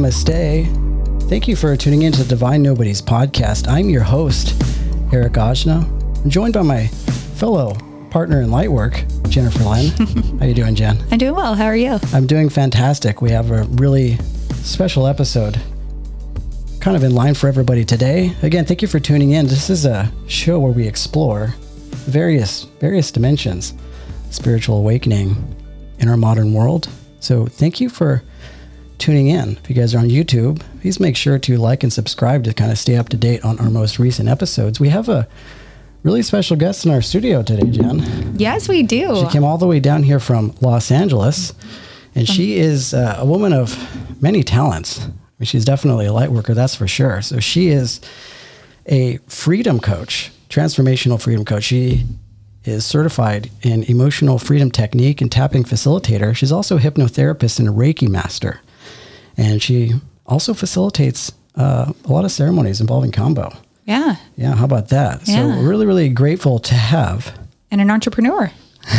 namaste. Thank you for tuning in to Divine Nobodies podcast. I'm your host, Eric Ajna. I'm joined by my fellow partner in light work, Jennifer Lynn. How are you doing, Jen? I'm doing well. How are you? I'm doing fantastic. We have a really special episode kind of in line for everybody today. Again, thank you for tuning in. This is a show where we explore various various dimensions, spiritual awakening in our modern world. So, thank you for tuning in. If you guys are on YouTube, please make sure to like and subscribe to kind of stay up to date on our most recent episodes. We have a really special guest in our studio today, Jen. Yes, we do. She came all the way down here from Los Angeles, and she is uh, a woman of many talents. I mean, she's definitely a light worker, that's for sure. So she is a freedom coach, transformational freedom coach. She is certified in emotional freedom technique and tapping facilitator. She's also a hypnotherapist and a Reiki master. And she also facilitates uh, a lot of ceremonies involving kambo. Yeah. Yeah, how about that? So Yeah. we're really, really grateful to have And an entrepreneur.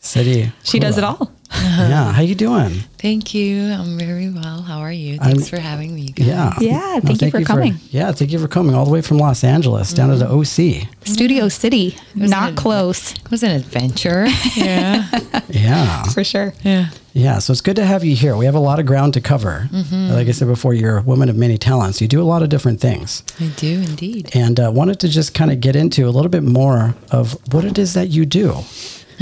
City. She does it all. Yeah, how you doing? Thank you. I'm very well. How are you? I'm- Thanks for having me. Guys. Yeah. Yeah, thank you for coming. yeah, thank you for coming all the way from Los Angeles down to the OC. Studio City. Not an close. It was an adventure. Yeah. Yeah. For sure. yeah. Yeah, so it's good to have you here. We have a lot of ground to cover. Like I said before, you're a woman of many talents. You do a lot of different things. I do indeed. And uh, wanted to just kind of get into a little bit more of what it is that you do.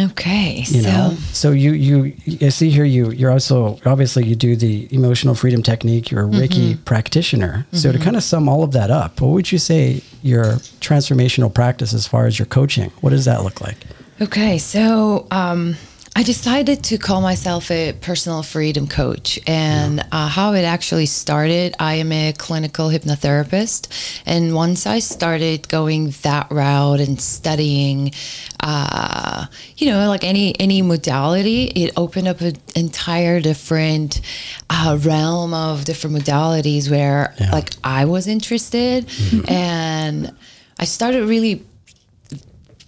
Okay. You so know, so you you I see here you you're also obviously you do the emotional freedom technique. You're a Reiki practitioner. So to kind of sum all of that up, what would you say your transformational practice as far as your coaching? What does that look like? Okay, so um, I decided to call myself a personal freedom coach, and uh, how it actually started. I am a clinical hypnotherapist, and once I started going that route and studying, uh, you know, like any any modality, it opened up an entire different uh, realm of different modalities where, Yeah. like, I was interested, and I started really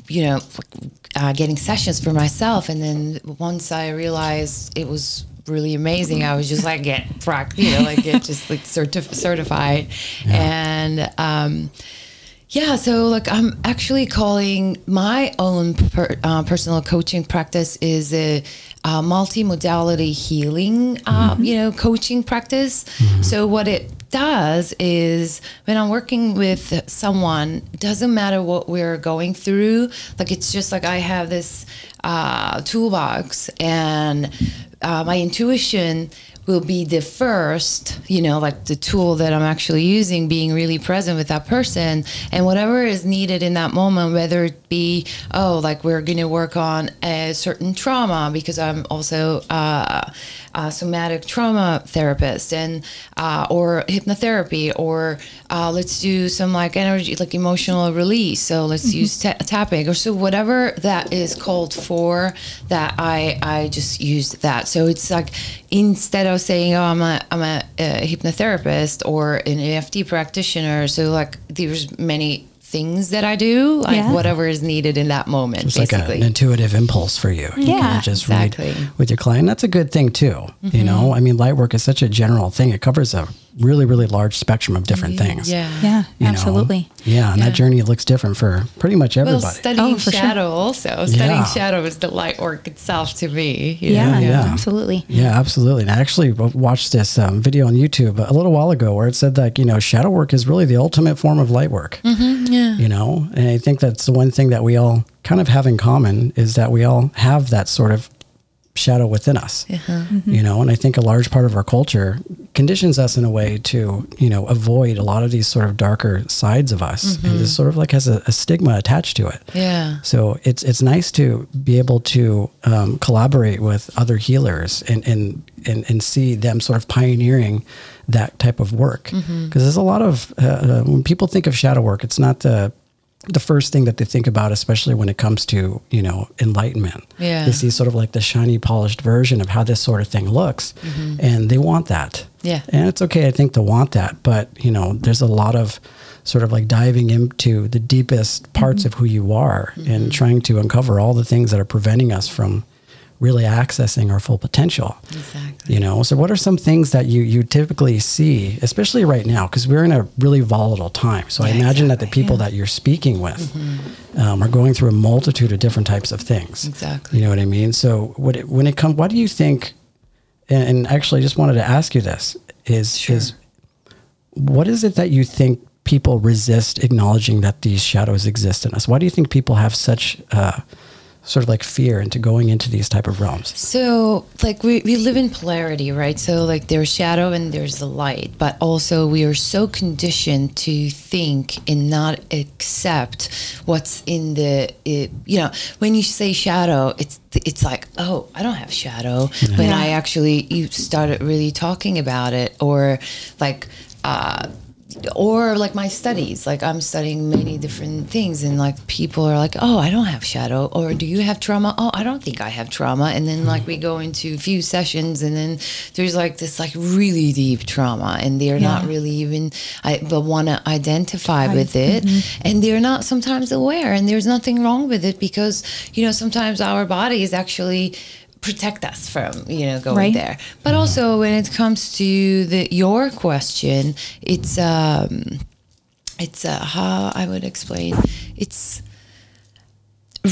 you know, uh, getting sessions for myself. And then once I realized it was really amazing, I was just like, get prac, you know, like get just like certif- certified. And, um, yeah, so like I'm actually calling my own per, uh, personal coaching practice is a, uh multi-modality healing, uh, you know, coaching practice. So what it does is when I'm working with someone, doesn't matter what we're going through. Like it's just like I have this uh, toolbox and uh, my intuition will be the first, you know, like the tool that I'm actually using, being really present with that person and whatever is needed in that moment, whether it be, oh, like we're going to work on a certain trauma because I'm also uh, a somatic trauma therapist and, uh, or hypnotherapy, or uh, let's do some like energy, like emotional release. So let's use ta- tapping or so whatever that is called for that I, I just used that. So it's like, instead of saying, "Oh, I'm a I'm a, a hypnotherapist or an EFT practitioner," so like there's many things that I do, like Yeah. whatever is needed in that moment, It's like a, an intuitive impulse for you. You Yeah, just exactly. read with your client. That's a good thing too. You mm-hmm. know, I mean, light work is such a general thing. It covers a really, really large spectrum of different things. yeah. Yeah, you know? absolutely. Yeah, and that journey looks different for pretty much Well, everybody. studying Oh, for sure. shadow also. Studying Yeah. shadow is the light work itself to me. you Yeah, yeah. absolutely. Yeah, absolutely. And I actually watched this um, video on YouTube a little while ago where it said that, you know, shadow work is really the ultimate form of light work. yeah. You know, and I think that's the one thing that we all kind of have in common is that we all have that sort of shadow within us. You know, and I think a large part of our culture conditions us in a way to, you know, avoid a lot of these sort of darker sides of us. And this sort of like has a, a stigma attached to it. Yeah. So it's it's nice to be able to um, collaborate with other healers and, and and and see them sort of pioneering that type of work because there's a lot of uh, uh, when people think of shadow work, it's not the the first thing that they think about, especially when it comes to you know enlightenment. Yeah. they see sort of like the shiny, polished version of how this sort of thing looks, and they want that. Yeah. and it's okay, I think, to want that, but you know, there's a lot of sort of like diving into the deepest parts Mm-hmm. of who you are and trying to uncover all the things that are preventing us from really accessing our full potential. Exactly. You know, so what are some things that you you typically see, especially right now, because we're in a really volatile time. So I Yeah, imagine that the exactly, people that you're speaking with um, are going through a multitude of different types of things. Exactly. You know what I mean? So what it, when it comes, what do you think? And, and actually, I just wanted to ask you this: is Sure. is what is it that you think people resist acknowledging that these shadows exist in us? Why do you think people have such uh, sort of like fear into going into these type of realms? So, like, we, we live in polarity, right? So, like, there's shadow and there's the light, but also we are so conditioned to think and not accept what's in the, it, you know, when you say shadow, it's it's like, oh, I don't have shadow. When Yeah. I actually, you started really talking about it, or like, uh, or like my studies. Like i'm studying many different things and like people are like oh i don't have shadow. Or do you have trauma? Oh i don't think i have trauma. And then like we go into a few sessions and then there's like this like really deep trauma and they're not really even i but want to identify Right. with it. Mm-hmm. And they're not sometimes aware and there's nothing wrong with it because you know sometimes our body is actually protect us from you know going Right. there but also when it comes to the your question it's um it's uh, how i would explain it's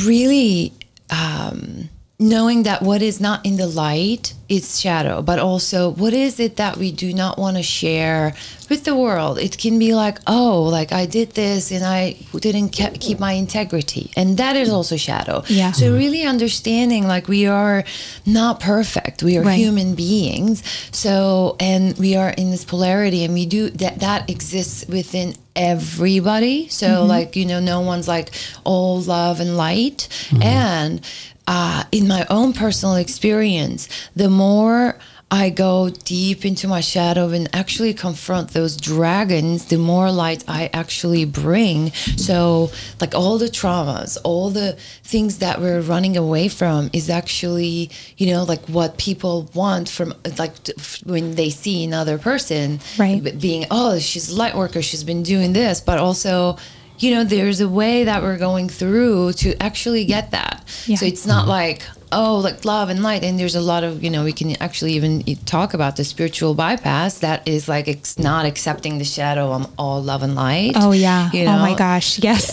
really um knowing that what is not in the light is shadow but also what is it that we do not want to share with the world? It can be like oh like i did this and i didn't ke- keep my integrity. And that is also shadow. Yeah. so mm-hmm. really understanding like we are not perfect. We are Right. human beings. So and we are in this polarity and we do that that exists within everybody. So mm-hmm. like you know no one's like all love and light. Mm-hmm. And uh, in my own personal experience the more I go deep into my shadow and actually confront those dragons, the more light I actually bring. So, like all the traumas, all the things that we're running away from is actually, you know, like what people want from, like t- when they see another person, Right. being, oh, she's a light worker, she's been doing this, but also, you know, there's a way that we're going through to actually get that. Yeah. So it's not mm-hmm. like, oh, like love and light. And there's a lot of, you know, we can actually even talk about the spiritual bypass that is like it's not accepting the shadow on all love and light. Oh yeah. You Oh my gosh. Yes.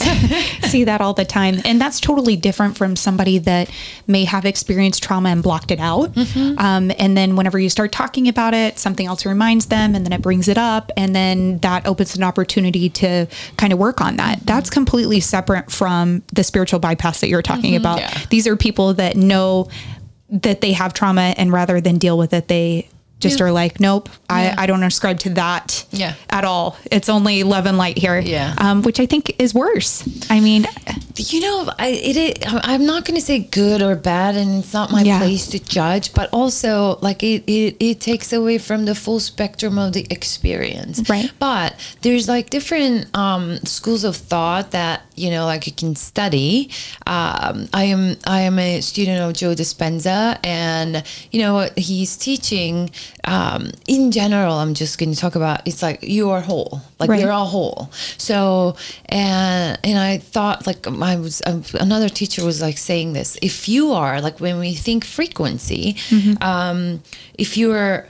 See that all the time. And that's totally different from somebody that may have experienced trauma and blocked it out. Mm-hmm. Um, and then whenever you start talking about it, something else reminds them and then it brings it up. And then that opens an opportunity to kind of work on that. Mm-hmm. That's completely separate from the spiritual bypass that you're talking about. Mm-hmm. Yeah. These are people that know that they have trauma and rather than deal with it, they just Yeah. are like, nope, Yeah. I, I don't ascribe to that Yeah. at all. It's only love and light here. Yeah. Um, which I think is worse. I mean, you know I, it, it i'm not going to say good or bad and it's not my Yeah. place to judge but also like it, it it takes away from the full spectrum of the experience Right. but there's like different um, schools of thought that you know like you can study. Um, i am i am a student of joe dispenza and you know what he's teaching um, in general i'm just going to talk about it's like you are whole. Like Right. we're all whole. So and and i thought like i was um, another teacher was like saying this if you are like when we think frequency um if you're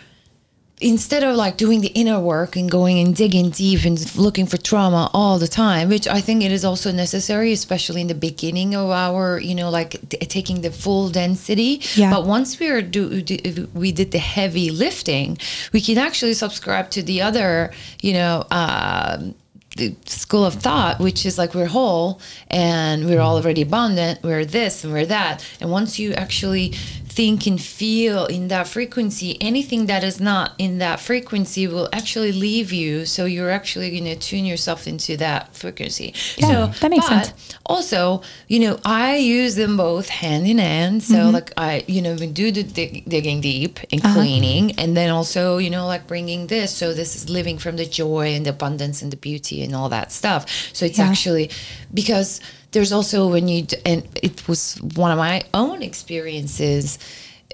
instead of like doing the inner work and going and digging deep and looking for trauma all the time which i think it is also necessary especially in the beginning of our you know like t- taking the full density Yeah. but once we are do, do we did the heavy lifting we can actually subscribe to the other you know um the school of thought, which is like we're whole and we're already abundant, we're this and we're that. And once you actually think and feel in that frequency, anything that is not in that frequency will actually leave you. So you're actually going to tune yourself into that frequency. Yeah, so that makes but sense. Also, you know, I use them both hand in hand. So Mm-hmm. like I, you know, we do the dig- digging deep and Uh-huh. cleaning, and then also, you know, like bringing this. So this is living from the joy and the abundance and the beauty and all that stuff. So it's Yeah. actually because there's also when you and it was one of my own experiences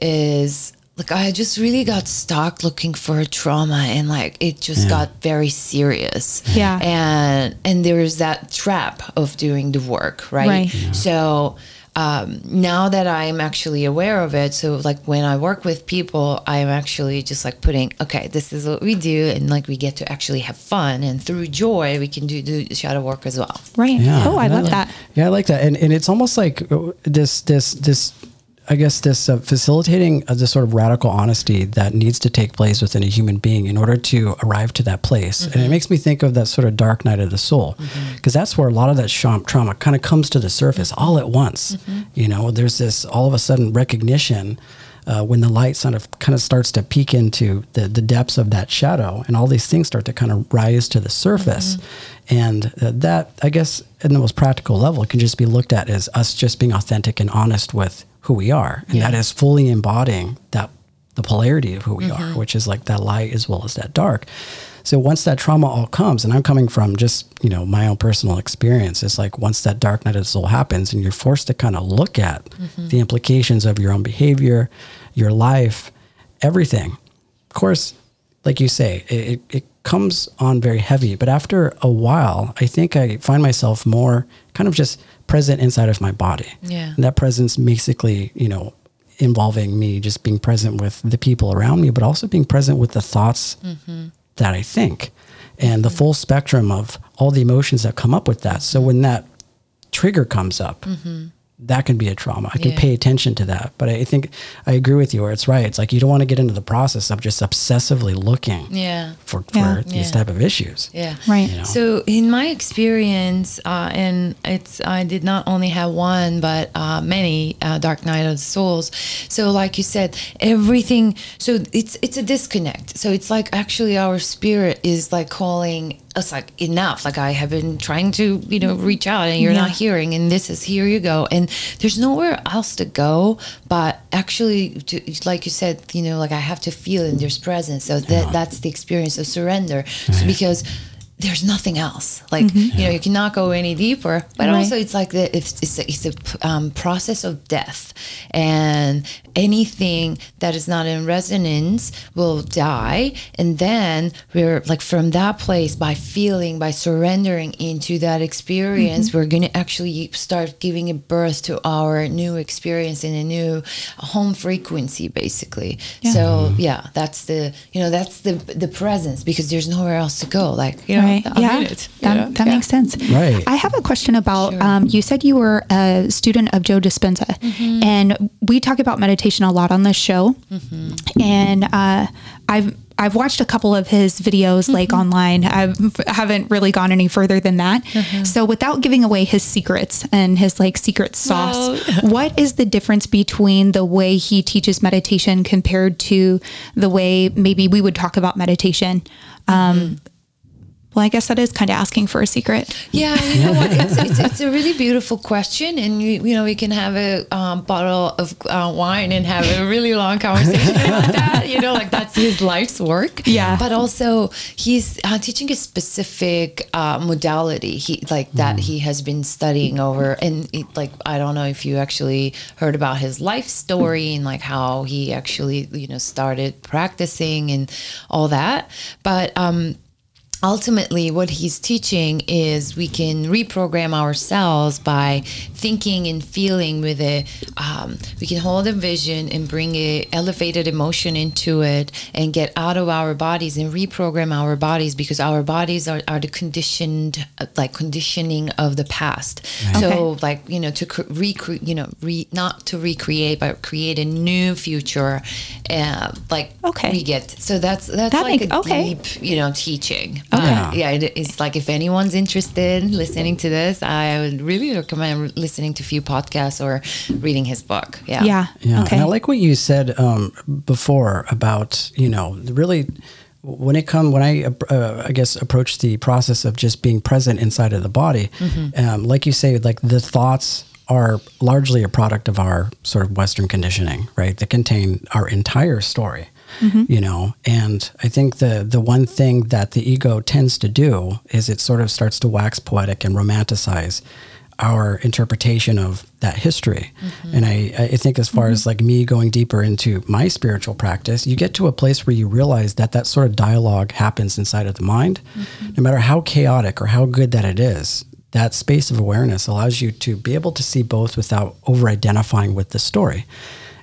is like I just really got stuck looking for a trauma and like it just Yeah. got very serious. Yeah. And and there's that trap of doing the work, right? Right. So um, now that I'm actually aware of it, so like when I work with people, I'm actually just like putting, okay, this is what we do, and like we get to actually have fun, and through joy, we can do the shadow work as well. Right. Yeah, oh, I and love like- that. Yeah, I like that, and and it's almost like uh, this this this. I guess this uh, facilitating uh, this sort of radical honesty that needs to take place within a human being in order to arrive to that place, and it makes me think of that sort of dark night of the soul, because that's where a lot of that trauma kind of comes to the surface all at once. You know, there's this all of a sudden recognition uh, when the light sort of kind of starts to peek into the, the depths of that shadow and all these things start to kind of rise to the surface. And uh, that i guess in the most practical level can just be looked at as us just being authentic and honest with who we are. And that is fully embodying that the polarity of who we are mm-hmm. which is like that light as well as that dark. So once that trauma all comes and i'm coming from just you know my own personal experience it's like once that dark night of the soul happens and you're forced to kind of look at mm-hmm. the implications of your own behavior your life everything. Of course like you say it, it, it comes on very heavy but after a while i think i find myself more kind of just present inside of my body. Yeah. and that presence basically you know involving me just being present with the people around me but also being present with the thoughts mm-hmm. that i think and the mm-hmm. full spectrum of all the emotions that come up with that. So when that trigger comes up mm-hmm. That can be a trauma i can Yeah. pay attention to that but i think i agree with you where it's right it's like you don't want to get into the process of just obsessively looking Yeah. for, for Yeah. these Yeah. type of issues Yeah. Right. You know? So in my experience, uh, and it's I did not only have one, but uh, many uh, dark night of the souls. So like you said, everything. So it's it's a disconnect. So it's like actually our spirit is like calling us like enough. Like I have been trying to you know reach out, and you're Yeah. not hearing, and this is here you go, and there's nowhere else to go. But actually, to, like you said, you know, like I have to feel in there's presence. So that that's the experience of surrender. So because there's nothing else. Like you know, you cannot go any deeper. But Right. also, it's like the it's it's a, it's a um, process of death, and anything that is not in resonance will die. And then we're like from that place by feeling by surrendering into that experience, we're gonna actually start giving a birth to our new experience in a new home frequency, basically. So yeah, that's the you know that's the the presence because there's nowhere else to go. Like you know, Right. I'm yeah. in it, that know? that Yeah. makes sense. Right. I have a question about Sure. um, you said you were a student of Joe Dispenza, Mm-hmm. and we talk about meditation a lot on this show. Mm-hmm. And uh, I've I've watched a couple of his videos like Mm-hmm. online. I haven't really gone any further than that. Mm-hmm. So without giving away his secrets and his like secret sauce, what is the difference between the way he teaches meditation compared to the way maybe we would talk about meditation? Um, well, I guess that is kind of asking for a secret. Yeah, you know what? It's, it's, it's a really beautiful question, and you, you know we can have a um, bottle of uh, wine and have a really long conversation about that. You know, like that's his life's work. Yeah. but also he's uh, teaching a specific uh, modality. He like that he has been studying over, and it, like I don't know if you actually heard about his life story and like how he actually you know started practicing and all that, but um ultimately what he's teaching is we can reprogram ourselves by thinking and feeling with a um, we can hold a vision and bring a elevated emotion into it and get out of our bodies and reprogram our bodies because our bodies are, are the conditioned like conditioning of the past so Okay. like you know to cre- recreate you know re- not to recreate but create a new future uh, like Okay. we get so that's that's That like make- a okay. deep you know teaching Okay. Uh, yeah it, it's like if anyone's interested listening to this i would really recommend listening to a few podcasts or reading his book yeah Yeah. Yeah, Okay. and I like what you said um, before about you know really when it come when I uh, I guess approach the process of just being present inside of the body, um, like you say, like the thoughts are largely a product of our sort of Western conditioning, right? That contain our entire story. Mm-hmm. You know, and I think the the one thing that the ego tends to do is it sort of starts to wax poetic and romanticize our interpretation of that history. Mm-hmm. And I, I think, as far as mm-hmm. like me going deeper into my spiritual practice, you get to a place where you realize that that sort of dialogue happens inside of the mind. No matter how chaotic or how good that it is, that space of awareness allows you to be able to see both without over identifying with the story.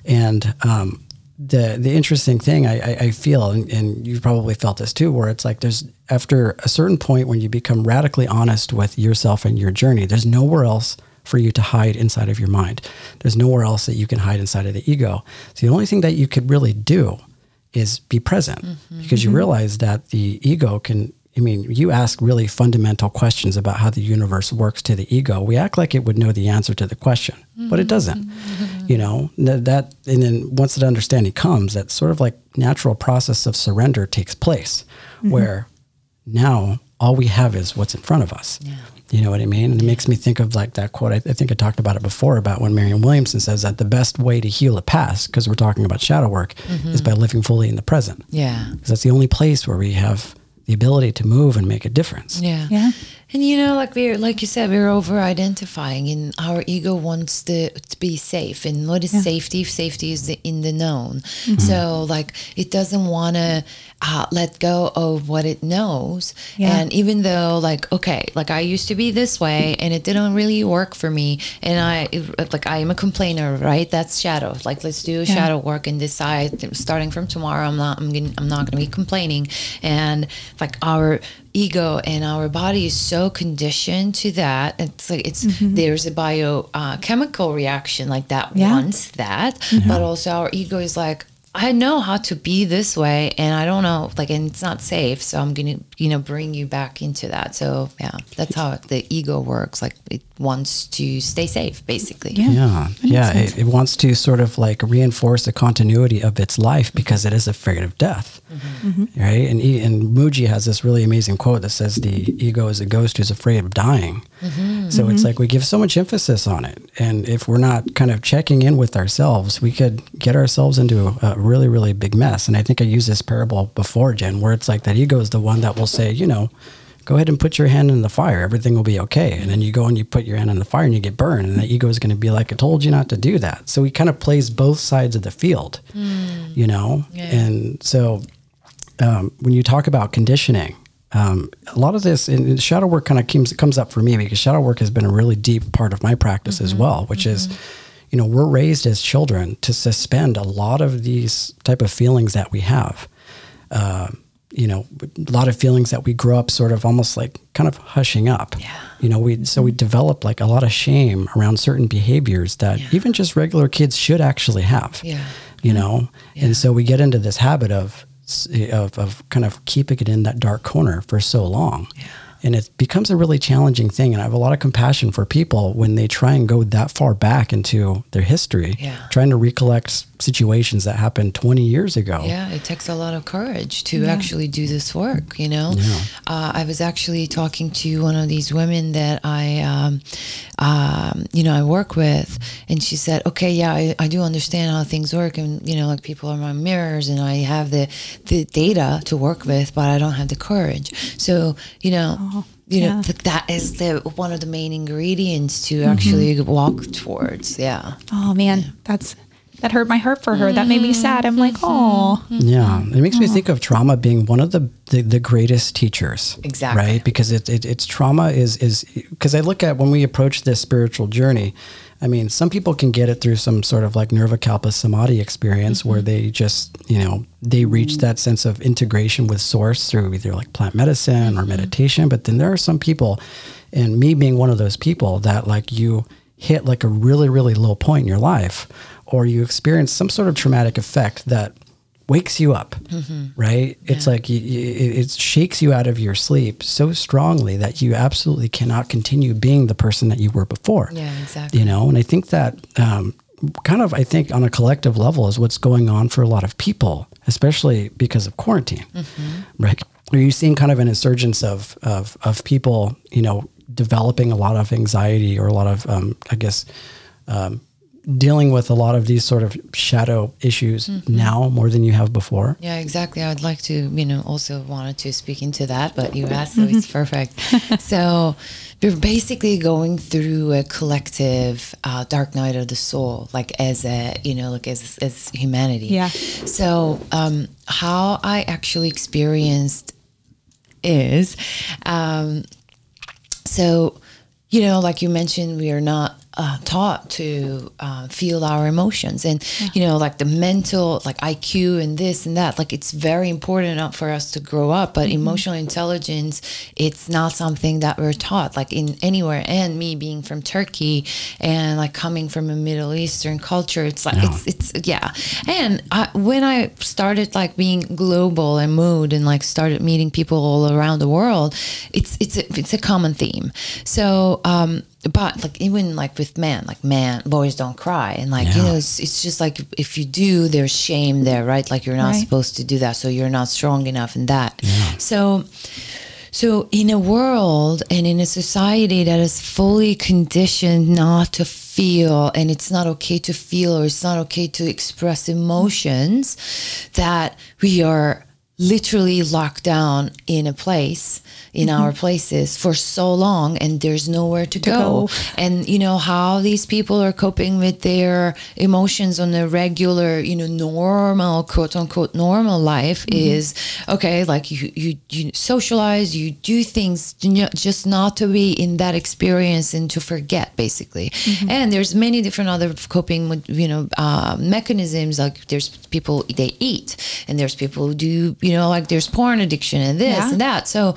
And um, the the interesting thing I, I, I feel, and, and you've probably felt this too, where it's like there's after a certain point when you become radically honest with yourself and your journey, there's nowhere else for you to hide inside of your mind. There's nowhere else that you can hide inside of the ego. So the only thing that you could really do is be present mm-hmm. because you mm-hmm. realize that the ego can I mean, you ask really fundamental questions about how the universe works to the ego. We act like it would know the answer to the question, but it doesn't. Mm-hmm. You know, that, and then once that understanding comes, that sort of like natural process of surrender takes place mm-hmm. where now all we have is what's in front of us. You know what I mean? And it makes me think of like that quote. I, I think I talked about it before about when Marianne Williamson says that the best way to heal a past, because we're talking about shadow work, mm-hmm. is by living fully in the present. Yeah. Because that's the only place where we have the ability to move and make a difference. Yeah. Yeah. And you know, like we're like you said, we're over identifying and our ego wants to, to be safe. And what is safety? Safety is the, in the known. Mm-hmm. So like it doesn't want to uh, let go of what it knows. Yeah. And even though like, okay, like I used to be this way and it didn't really work for me. And I, it- like I am a complainer, right? That's shadow. Like let's do shadow work and decide starting from tomorrow, I'm not, I'm, gonna, I'm not going to be complaining. And like our ego and our body is so conditioned to that it's like it's there's a biochemical uh, reaction like that Yeah. wants that but also our ego is like I know how to be this way and I don't know like and it's not safe so I'm gonna you know bring you back into that. So yeah that's how the ego works like it wants to stay safe basically. Yeah, yeah. It, it wants to sort of like reinforce the continuity of its life because it is afraid of death, right? And and Mooji has this really amazing quote that says the ego is a ghost who's afraid of dying. Mm-hmm. So it's like we give so much emphasis on it, and if we're not kind of checking in with ourselves, we could get ourselves into a really really big mess. And I think I used this parable before, Jen, where it's like that ego is the one that will say, you know. Go ahead and put your hand in the fire. Everything will be okay. And then you go and you put your hand in the fire and you get burned. And the ego is going to be like, I told you not to do that. So he kind of plays both sides of the field, you know? And so um, when you talk about conditioning, um, a lot of this and shadow work kind of comes, comes up for me because shadow work has been a really deep part of my practice as well, which is, you know, we're raised as children to suspend a lot of these type of feelings that we have. Uh, you know, a lot of feelings that we grow up sort of almost like kind of hushing up. Yeah. You know, we so we develop like a lot of shame around certain behaviors that even just regular kids should actually have Yeah. you know and so we get into this habit of of, of kind of keeping it in that dark corner for so long and it becomes a really challenging thing and i have a lot of compassion for people when they try and go that far back into their history Yeah. trying to recollect situations that happened 20 years ago Yeah, it takes a lot of courage to actually do this work. You know, uh, I was actually talking to one of these women that I, um, um, you know, I work with, and she said, "Okay, yeah, I, I do understand how things work, and you know, like people are my mirrors, and I have the the data to work with, but I don't have the courage." So, you know. you know yeah. th- that is the one of the main ingredients to actually walk towards yeah Oh man, that's that hurt my heart for her. That made me sad. I'm like, oh, Yeah, it makes me mm-hmm. think of trauma being one of the the, the greatest teachers. Exactly. Right, because it, it it's trauma is is because I look at when we approach this spiritual journey. I mean, some people can get it through some sort of like nirvikalpa samadhi experience where they just, you know, they reach that sense of integration with source through either like plant medicine or meditation. But then there are some people, and me being one of those people, that like you hit like a really, really low point in your life, or you experience some sort of traumatic effect that wakes you up, right? It's like you, you, it it shakes you out of your sleep so strongly that you absolutely cannot continue being the person that you were before. Yeah, exactly. You know, and I think that um, kind of, I think on a collective level is what's going on for a lot of people, especially because of quarantine, right? Are you seeing kind of an insurgence of, of, of people, you know, developing a lot of anxiety or a lot of, um, I guess, um, dealing with a lot of these sort of shadow issues Mm-hmm. now more than you have before. Yeah, exactly. I'd like to, you know, also wanted to speak into that, but you asked, so it's perfect. so we're basically going through a collective uh, dark night of the soul, like as a, you know, like as as humanity. Yeah. So um, how I actually experienced is, um, so you know, like you mentioned, we are not uh, taught to uh, feel our emotions, and you know, like the mental, like IQ and this and that. Like it's very important for us to grow up, but emotional intelligence, it's not something that we're taught, like in anywhere. And me being from Turkey and like coming from a Middle Eastern culture, it's like it's it's yeah. And I, when I started like being global and moved and like started meeting people all around the world, it's it's a, it's a common theme. So um, but like even like with men, like man, boys don't cry, and like you know, it's, it's just like if you do, there's shame there, right? Like you're not Right. supposed to do that, so you're not strong enough in that. So. So, in a world and in a society that is fully conditioned not to feel, and it's not okay to feel or it's not okay to express emotions, that we are literally locked down in a place, in mm-hmm. our places for so long, and there's nowhere to, go. go. And, you know, how these people are coping with their emotions on a regular, you know, normal, quote unquote, normal life mm-hmm. is okay, like you, you, you socialize, you do things just not to be in that experience and to forget, basically. Mm-hmm. And there's many different other coping with, you know, uh, mechanisms. Like there's people, they eat, and there's people who do, you know, like there's porn addiction and this Yeah. and that. So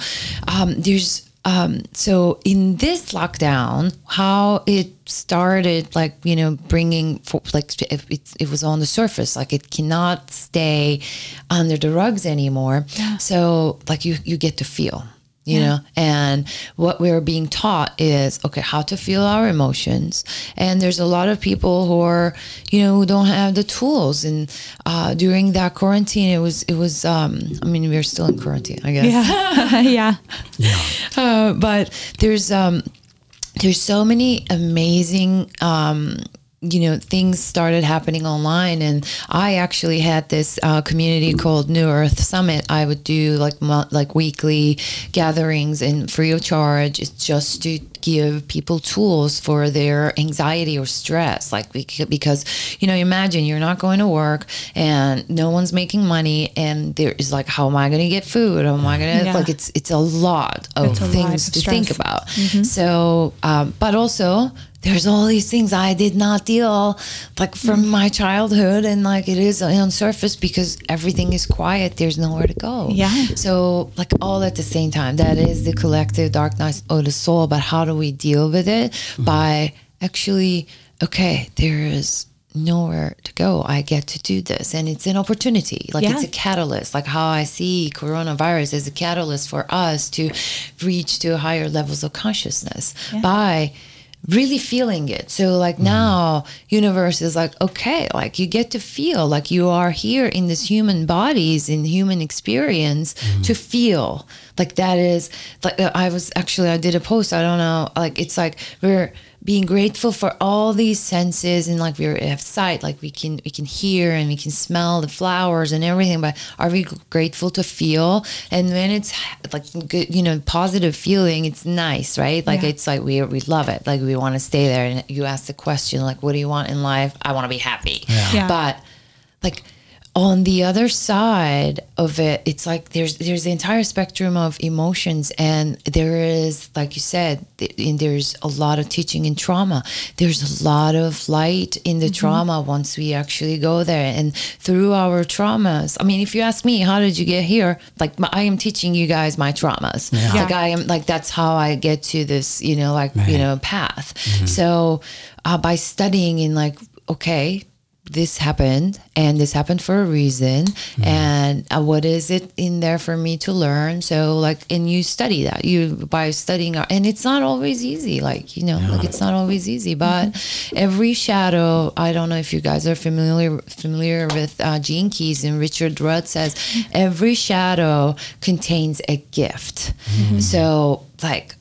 um, there's um, so in this lockdown, how it started, like you know, bringing for, like it, it, it was on the surface, like it cannot stay under the rugs anymore. So like you you get to feel. You know, and what we're being taught is okay, how to feel our emotions. And there's a lot of people who are, you know, who don't have the tools. And uh, during that quarantine, it was, it was. Um, I mean, we're still in quarantine, I guess. Yeah. yeah. Uh, but there's um there's so many amazing um you know things started happening online and i actually had this uh, community called new earth summit. I would do like like weekly gatherings and free of charge. It's just to give people tools for their anxiety or stress. Like bec- because you know imagine you're not going to work and no one's making money and there is like how am i going to get food? How am i going to Yeah. like it's it's a lot of It's a lot things of to think about. So um, but also there's all these things I did not deal like from my childhood and like it is on surface because everything is quiet. There's nowhere to go. Yeah. so like all at the same time. That is the collective darkness of the soul but how do we deal with it mm-hmm. by actually okay there is nowhere to go. I get to do this. And it's an opportunity. Like Yeah. it's a catalyst. Like how i see coronavirus as a catalyst for us to reach to higher levels of consciousness by really feeling it. So like now universe is like okay like you get to feel like you are here in this human bodies in human experience to feel. Like that is like uh, i was actually i did a post i don't know like it's like we're being grateful for all these senses and like we have sight like we can we can hear and we can smell the flowers and everything but are we grateful to feel? And when it's like good you know positive feeling it's nice right? Like Yeah. it's like we we love it. Like we want to stay there. And you ask the question like what do you want in life? I want to be happy. Yeah. but like on the other side of it it's like there's there's the entire spectrum of emotions and there is like you said th- and there's a lot of teaching in trauma. There's a lot of light in the trauma once we actually go there. And through our traumas i mean if you ask me how did you get here? Like my, i am teaching you guys my traumas. Yeah. like i am like that's how i get to this you know like you know path. So uh, by studying in like okay this happened and this happened for a reason mm-hmm. and uh, what is it in there for me to learn? So like and you study that you by studying our, and it's not always easy like you know like it's not always easy but mm-hmm. every shadow i don't know if you guys are familiar familiar with uh, gene keys and richard rudd says mm-hmm. every shadow contains a gift. So like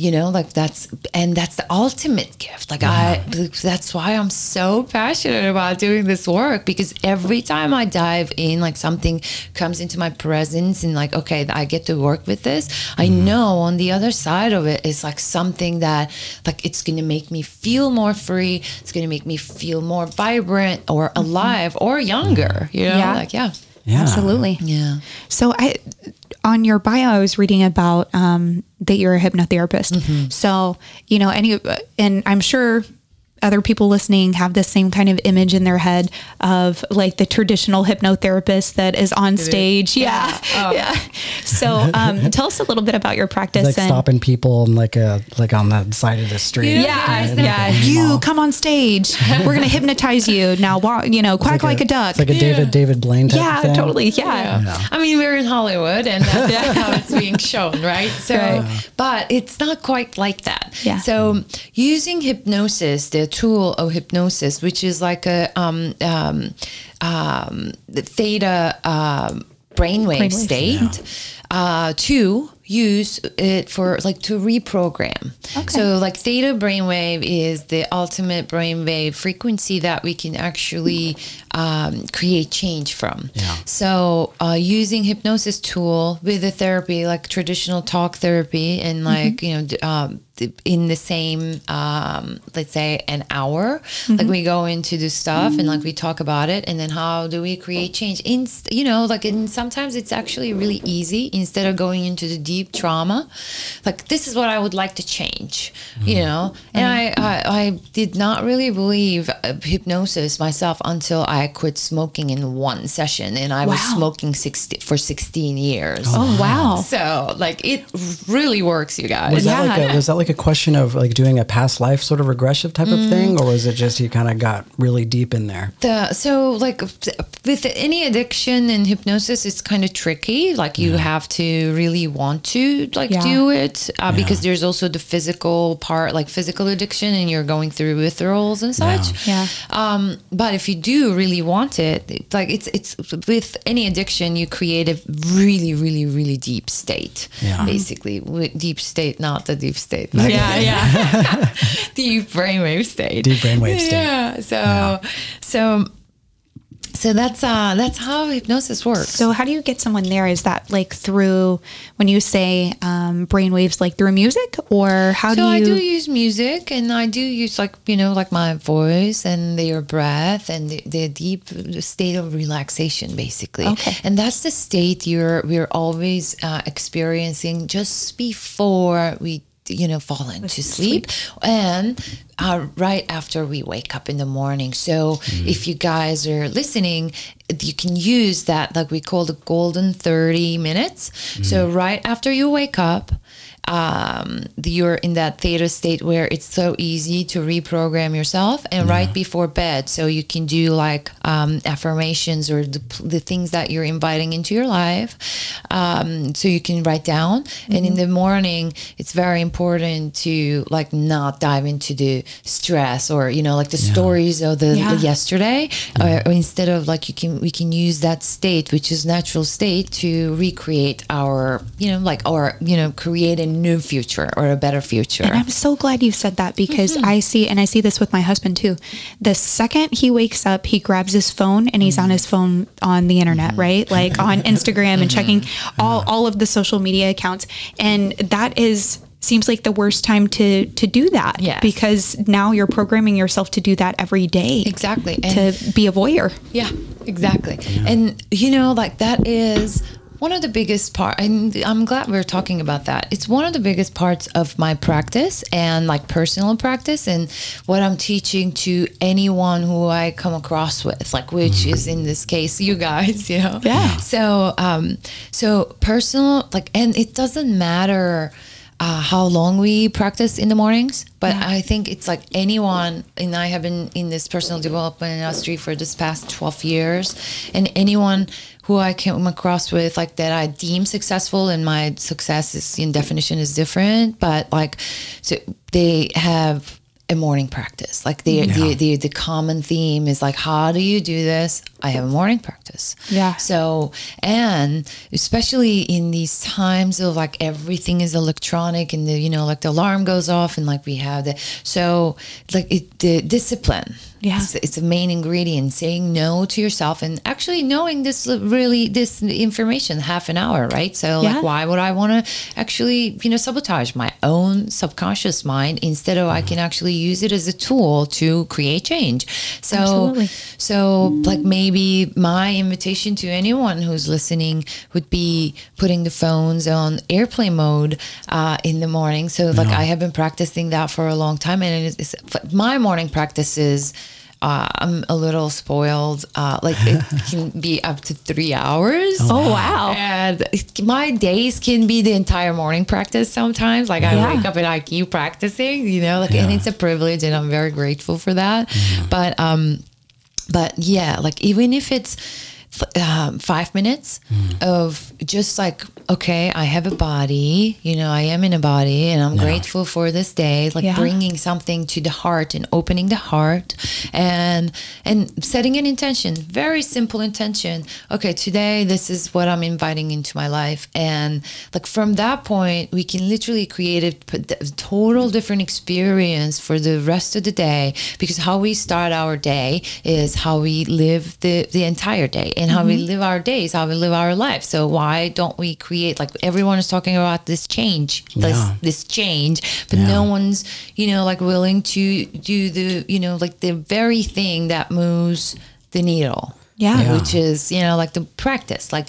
you know like that's and that's the ultimate gift. Like i that's why i'm so passionate about doing this work because every time i dive in like something comes into my presence and like okay i get to work with this i mm-hmm. know on the other side of it is like something that like it's gonna make me feel more free it's gonna make me feel more vibrant or mm-hmm. alive or younger you know? Yeah. like yeah. Yeah. Absolutely. yeah. So I on your bio I was reading about um, that you're a hypnotherapist. Mm-hmm. So, you know, any and I'm sure other people listening have the same kind of image in their head of like the traditional hypnotherapist that is on stage. Yeah. Yeah. So, um, tell us a little bit about your practice It's like and stopping people in like a like on the side of the street. yeah, Like, yeah. like a You come on stage. We're gonna hypnotize you now. Walk, you know, quack like, a, duck. It's like a David David Blaine type yeah, of thing. totally. Yeah. I mean, we're in Hollywood, and that's how it's being shown, right? So, Right. but it's not quite like that. Yeah. So, using hypnosis, the tool of hypnosis, which is like a um, um, um, theta um, brainwave Brainwave. state, uh, to use it for like to reprogram. Okay. So like theta brainwave is the ultimate brainwave frequency that we can actually um, create change from. Yeah. So uh, using hypnosis tool with the therapy, like traditional talk therapy, and like you know, um, th- in the same, um, let's say, an hour, like we go into the stuff and like we talk about it, and then how do we create change? In you know, like and sometimes it's actually really easy instead of going into the deep trauma. Like this is what I would like to change, you know. And I, I I did not really believe uh, hypnosis myself until I quit smoking in one session, and I was smoking 60, for sixteen years. Oh wow. So like it really works, you guys. Was that like a, was that like a question of like doing a past life sort of regressive type Mm. of thing, or was it just you kind of got really deep in there? The, so like with any addiction and hypnosis it's kind of tricky like you have to really want to like Yeah. do it uh, because there's also the physical part like physical addiction and you're going through withdrawals and such Yeah. um but if you do really want it it- like it's it's with any addiction you create a really really really deep state Yeah. basically with deep state not the deep state Yeah, yeah. deep brainwave state. Deep brainwave state. Yeah. So, so, so that's uh that's how hypnosis works. So how do you get someone there? Is that like through when you say um, brainwaves, like through music, or how So do you? So I do use music, and I do use like you know like my voice and their breath and the, the deep state of relaxation, basically. Okay. And that's the state you're we're always uh, experiencing just before we you know fall to sleep, and uh, right after we wake up in the morning. So if you guys are listening, you can use that like we call the golden 30 minutes. So right after you wake up, um, you're in that theta state where it's so easy to reprogram yourself and right before bed. So you can do like um, affirmations or the, the things that you're inviting into your life um, so you can write down. And in the morning it's very important to like not dive into the stress or you know like the stories of the, Yeah. the yesterday or, or instead of like you can we can use that state which is natural state to recreate our you know like or you know create a new future or a better future And I'm so glad you said that because Mm-hmm. I see, and I see this with my husband too. The second he wakes up, he grabs his phone and he's Mm-hmm. on his phone on the internet, right? Like on Instagram and checking Mm-hmm. all, all of the social media accounts. And that is seems like the worst time to to do that. Yes. Because now you're programming yourself to do that every day. exactly and To be a voyeur. Yeah, exactly. And you know, like that is one of the biggest part and I'm glad we're talking about that. It's one of the biggest parts of my practice and like personal practice and what I'm teaching to anyone who I come across with, like which is in this case you guys, you know. Yeah. So um so personal like and it doesn't matter uh, how long we practice in the mornings, but I think it's like anyone, and I have been in this personal development industry for this past 12 years, and anyone who I came across with, like that I deem successful, and my success is in definition is different, but like, so they have a morning practice. Like the, the, the the common theme is like, how do you do this? I have a morning practice. Yeah. So and especially in these times of like everything is electronic and the you know like the alarm goes off and like we have the so like it, the discipline. Yeah. It's, it's a main ingredient. Saying no to yourself and actually knowing this really this information half an hour, right? So Yeah. like why would I want to actually you know sabotage my own subconscious mind instead of I can actually use it as a tool to create change. So Absolutely. so like maybe my invitation to anyone who's listening would be putting the phones on airplane mode uh, in the morning. So like I have been practicing that for a long time, and it's, it's my morning practice is. Uh, I'm a little spoiled. Uh, like it can be up to three hours. Oh, wow. And it- my days can be the entire morning practice sometimes. Like I Yeah. wake up and I keep practicing, you know, like, and it's a privilege and I'm very grateful for that. But, um, but yeah, like even if it's um, five minutes of just like, okay, I have a body, you know, I am in a body and I'm grateful for this day, like Yeah. bringing something to the heart and opening the heart and, and setting an intention, very simple intention. Okay, today, this is what I'm inviting into my life. And like from that point, we can literally create a total different experience for the rest of the day because how we start our day is how we live the, the entire day and how we live our days, how we live our life. So why don't we create like everyone is talking about this change, this Yeah. this change, but no one's, you know, like willing to do the, you know, like the very thing that moves the needle. Yeah. Yeah. Which is, you know, like the practice, like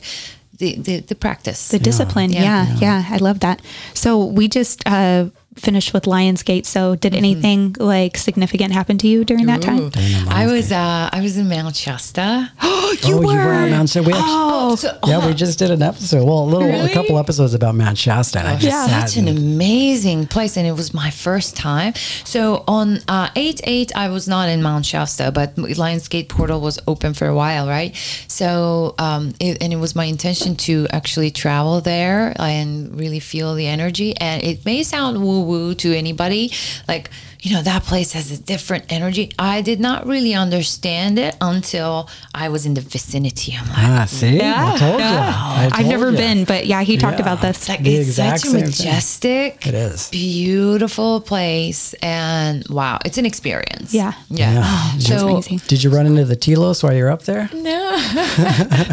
the the, the practice. The discipline. Yeah. Yeah, yeah. I love that. So we just uh, finished with Lionsgate. So did anything like significant happen to you during that time? I was uh I was in Mount Shasta. oh, you were at Mount Shasta. We actually, Oh, so, yeah, we just did an episode. Well, a little, a couple episodes about Mount Shasta. And I just Yeah. sat such an amazing place and it was my first time so on uh, 8-8 i was not in mount shasta but lionsgate portal was open for a while right so um, it, and it was my intention to actually travel there and really feel the energy and it may sound woo woo to anybody like you know that place has a different energy i did not really understand it until i was in the vicinity i'm like Ah, see? I told you. I I've never ya. been, but yeah, he talked Yeah. about this. like The it's exact such a same thing. majestic It is. beautiful place and wow it's an experience Yeah. yeah, Yeah. so amazing. Did you run into the Telos while you're up there? no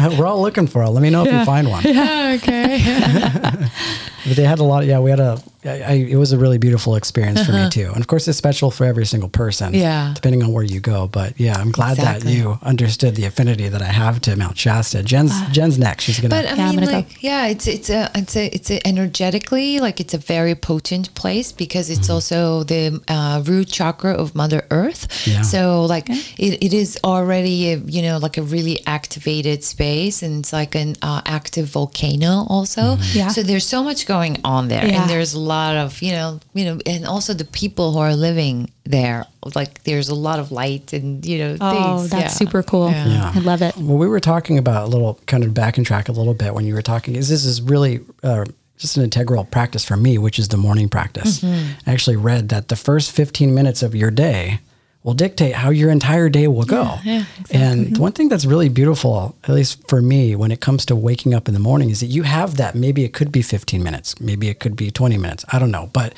We're all looking for it. Let me know if you find one. Yeah, okay But they had a lot. Yeah, we had a. I, I, it was a really beautiful experience for me too, and of course, it's special for every single person. Uh-huh. Yeah. depending on where you go. But yeah, I'm glad that you understood the affinity that I have to Mount Shasta. Jen's Jen's next. She's gonna. but i Yeah, I'm mean gonna go. yeah it's it's a it's a it's a energetically like it's a very potent place because it's also the uh, root chakra of mother earth Yeah. so like it, it is already a, you know like a really activated space and it's like an uh, active volcano also Yeah. so there's so much going on there Yeah. and there's a lot of you know you know and also the people who are living there like there's a lot of light and you know Oh, things. that's Yeah. super cool. Yeah. Yeah. I love it. Well, we were talking about a little kind of back and track a little bit when you were talking. Is this is really uh, just an integral practice for me, which is the morning practice. I actually read that the first 15 minutes of your day will dictate how your entire day will go. yeah, And the one thing that's really beautiful, at least for me, when it comes to waking up in the morning, is that you have that. Maybe it could be 15 minutes, maybe it could be 20 minutes. I don't know, but.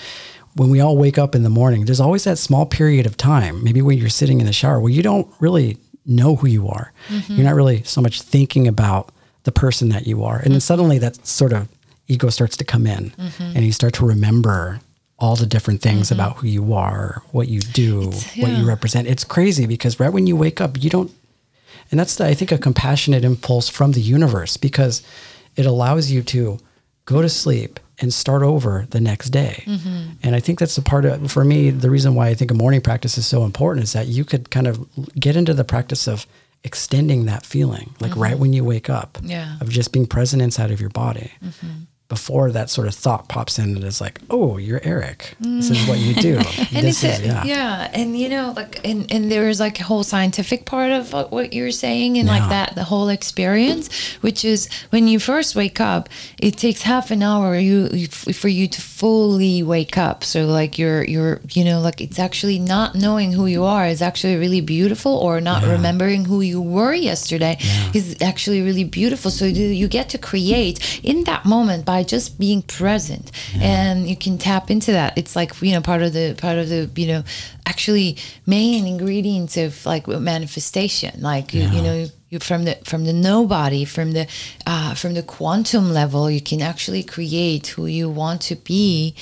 When we all wake up in the morning, there's always that small period of time, maybe when you're sitting in the shower, where you don't really know who you are. Mm-hmm. You're not really so much thinking about the person that you are. And then mm-hmm. suddenly that sort of ego starts to come in and you start to remember all the different things mm-hmm. about who you are, what you do, what you represent. It's crazy because right when you wake up, you don't, and that's, the, I think, a compassionate impulse from the universe because it allows you to go to sleep and start over the next day. Mm-hmm. And I think that's the part of, for me, the reason why I think a morning practice is so important is that you could kind of get into the practice of extending that feeling, like right mm-hmm. when you wake up, Yeah. of just being present inside of your body. Before that sort of thought pops in and is like, oh, you're Eric. This is what you do. and this it's is, a, yeah. and you know like and and there's like a whole scientific part of what- you're saying and Yeah. like that the whole experience which is when you first wake up it takes half an hour you, for you to fully wake up so like you're you're you know like it's actually not knowing who you are is actually really beautiful or not Yeah. remembering who you were yesterday is actually really beautiful so you you get to create in that moment by just being present. And you can tap into that. It's like you know part of the part of the you know actually main ingredients of like manifestation. Like you, you know you from the from the nobody from the uh, from the quantum level you can actually create who you want to be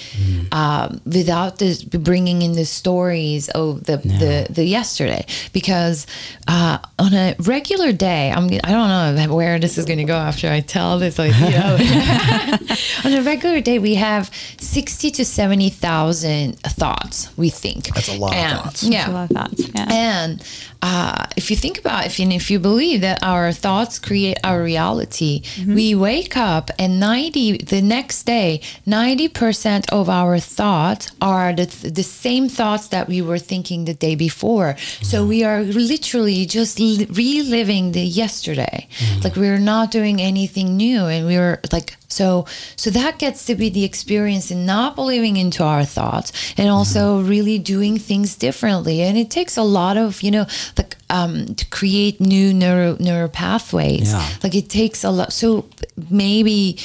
um, without this bringing in the stories of the the, the yesterday. Because uh, on a regular day I'm I don't know where this is going to go after I tell this like you know. On a regular day we have 60 to 70,000 thoughts we think. That's a lot of And- thoughts. yeah I love that. Yeah. and uh, if you think about if you, if you believe that our thoughts create our reality, we wake up and 90 the next day, 90% of our thoughts are the, the same thoughts that we were thinking the day before. So mm-hmm. we are literally just li- reliving the yesterday. Mm-hmm. Like we're not doing anything new and we're like so so that gets to be the experience in not believing into our thoughts and also really doing things differently. And it takes a lot of you know like um to create new neuro neural pathways Yeah. like it takes a lot so maybe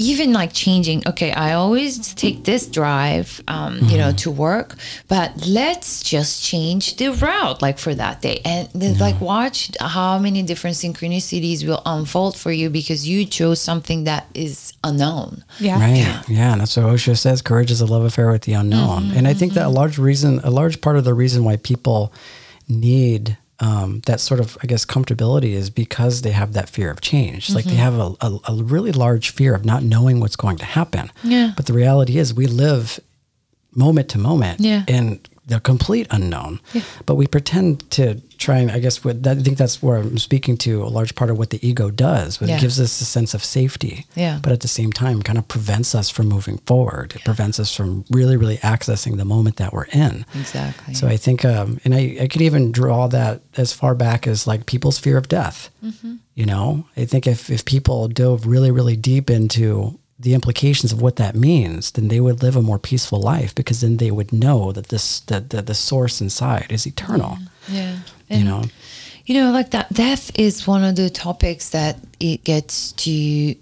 even like changing okay i always take this drive um, you know to work but let's just change the route like for that day and then like watch how many different synchronicities will unfold for you because you chose something that is unknown yeah. Right. Yeah. And that's what Osho says. Courage is a love affair with the unknown. Mm-hmm, and I think that a large reason, a large part of the reason why people need um, that sort of, I guess, comfortability is because they have that fear of change. Like they Mm-hmm. have a, a, a really large fear of not knowing what's going to happen. Yeah. But the reality is we live moment to moment Yeah. in the complete unknown. But we pretend to try and I guess that, I think that's where I'm speaking to a large part of what the ego does. Yeah. It gives us a sense of safety. Yeah. But at the same time kind of prevents us from moving forward. It prevents us from really, really accessing the moment that we're in. exactly So I think, um, and I, I could even draw that as far back as like people's fear of death. Mm-hmm. You know, I think if, if people dove really, really deep into the implications of what that means, then they would live a more peaceful life because then they would know that this, that, that the source inside is eternal. yeah You know, You know, like that death is one of the topics that it gets to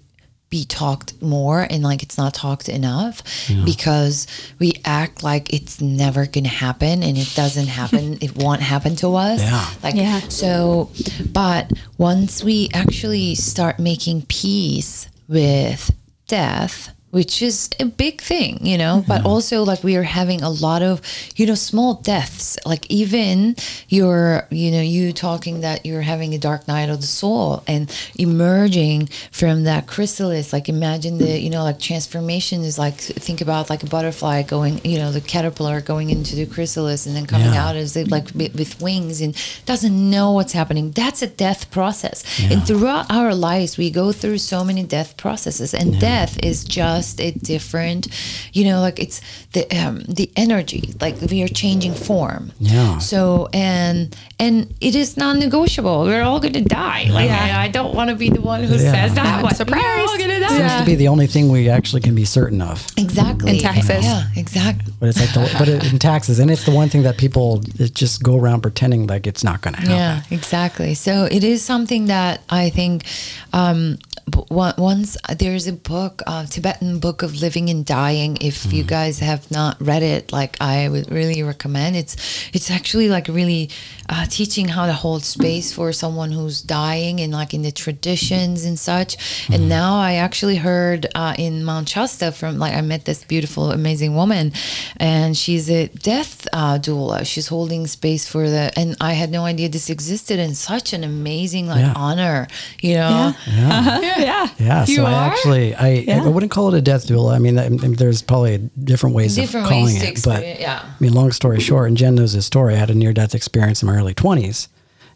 be talked more and like it's not talked enough because we act like it's never going to happen and it doesn't happen it won't happen to us Yeah. like Yeah. so but once we actually start making peace with death which is a big thing, you know, mm-hmm. but also like we are having a lot of, you know, small deaths. Like even you're, you know, you talking that you're having a dark night of the soul and emerging from that chrysalis. Like imagine the, you know, like transformation is like, think about like a butterfly going, you know, the caterpillar going into the chrysalis and then coming Yeah. out as it like with with wings and doesn't know what's happening. That's a death process. And throughout our lives, we go through so many death processes, and death is just a different, you know, like it's the um, the energy. Like we are changing form. Yeah. So and and it is non-negotiable. We're all gonna die. Like I, I don't want to be the one who Yeah. says that. But Surprise. We're all gonna die. seems to be the only thing we actually can be certain of. Exactly. In taxes. Yeah. Exactly. But it's like, the, but it, in taxes, and it's the one thing that people it just go around pretending like it's not going to happen. Yeah, exactly. So it is something that I think um, once there's a book, uh, Tibetan Book of Living and Dying. If you guys have not read it, like I would really recommend. It's it's actually like really uh, teaching how to hold space for someone who's dying and like in the traditions and such. And now I actually heard uh, in Mount Shasta from like I met this beautiful, amazing woman, and she's a death uh, doula. She's holding space for the, and I had no idea this existed, and such an amazing like Yeah. honor, you know. Yeah. Yeah, You so I are? actually I, Yeah. I wouldn't call it a death doula. I mean, I mean, there's probably different ways Different of calling ways to it, but experience- yeah. I mean, long story short, and Jen knows this story. I had a near death experience in my early 20s,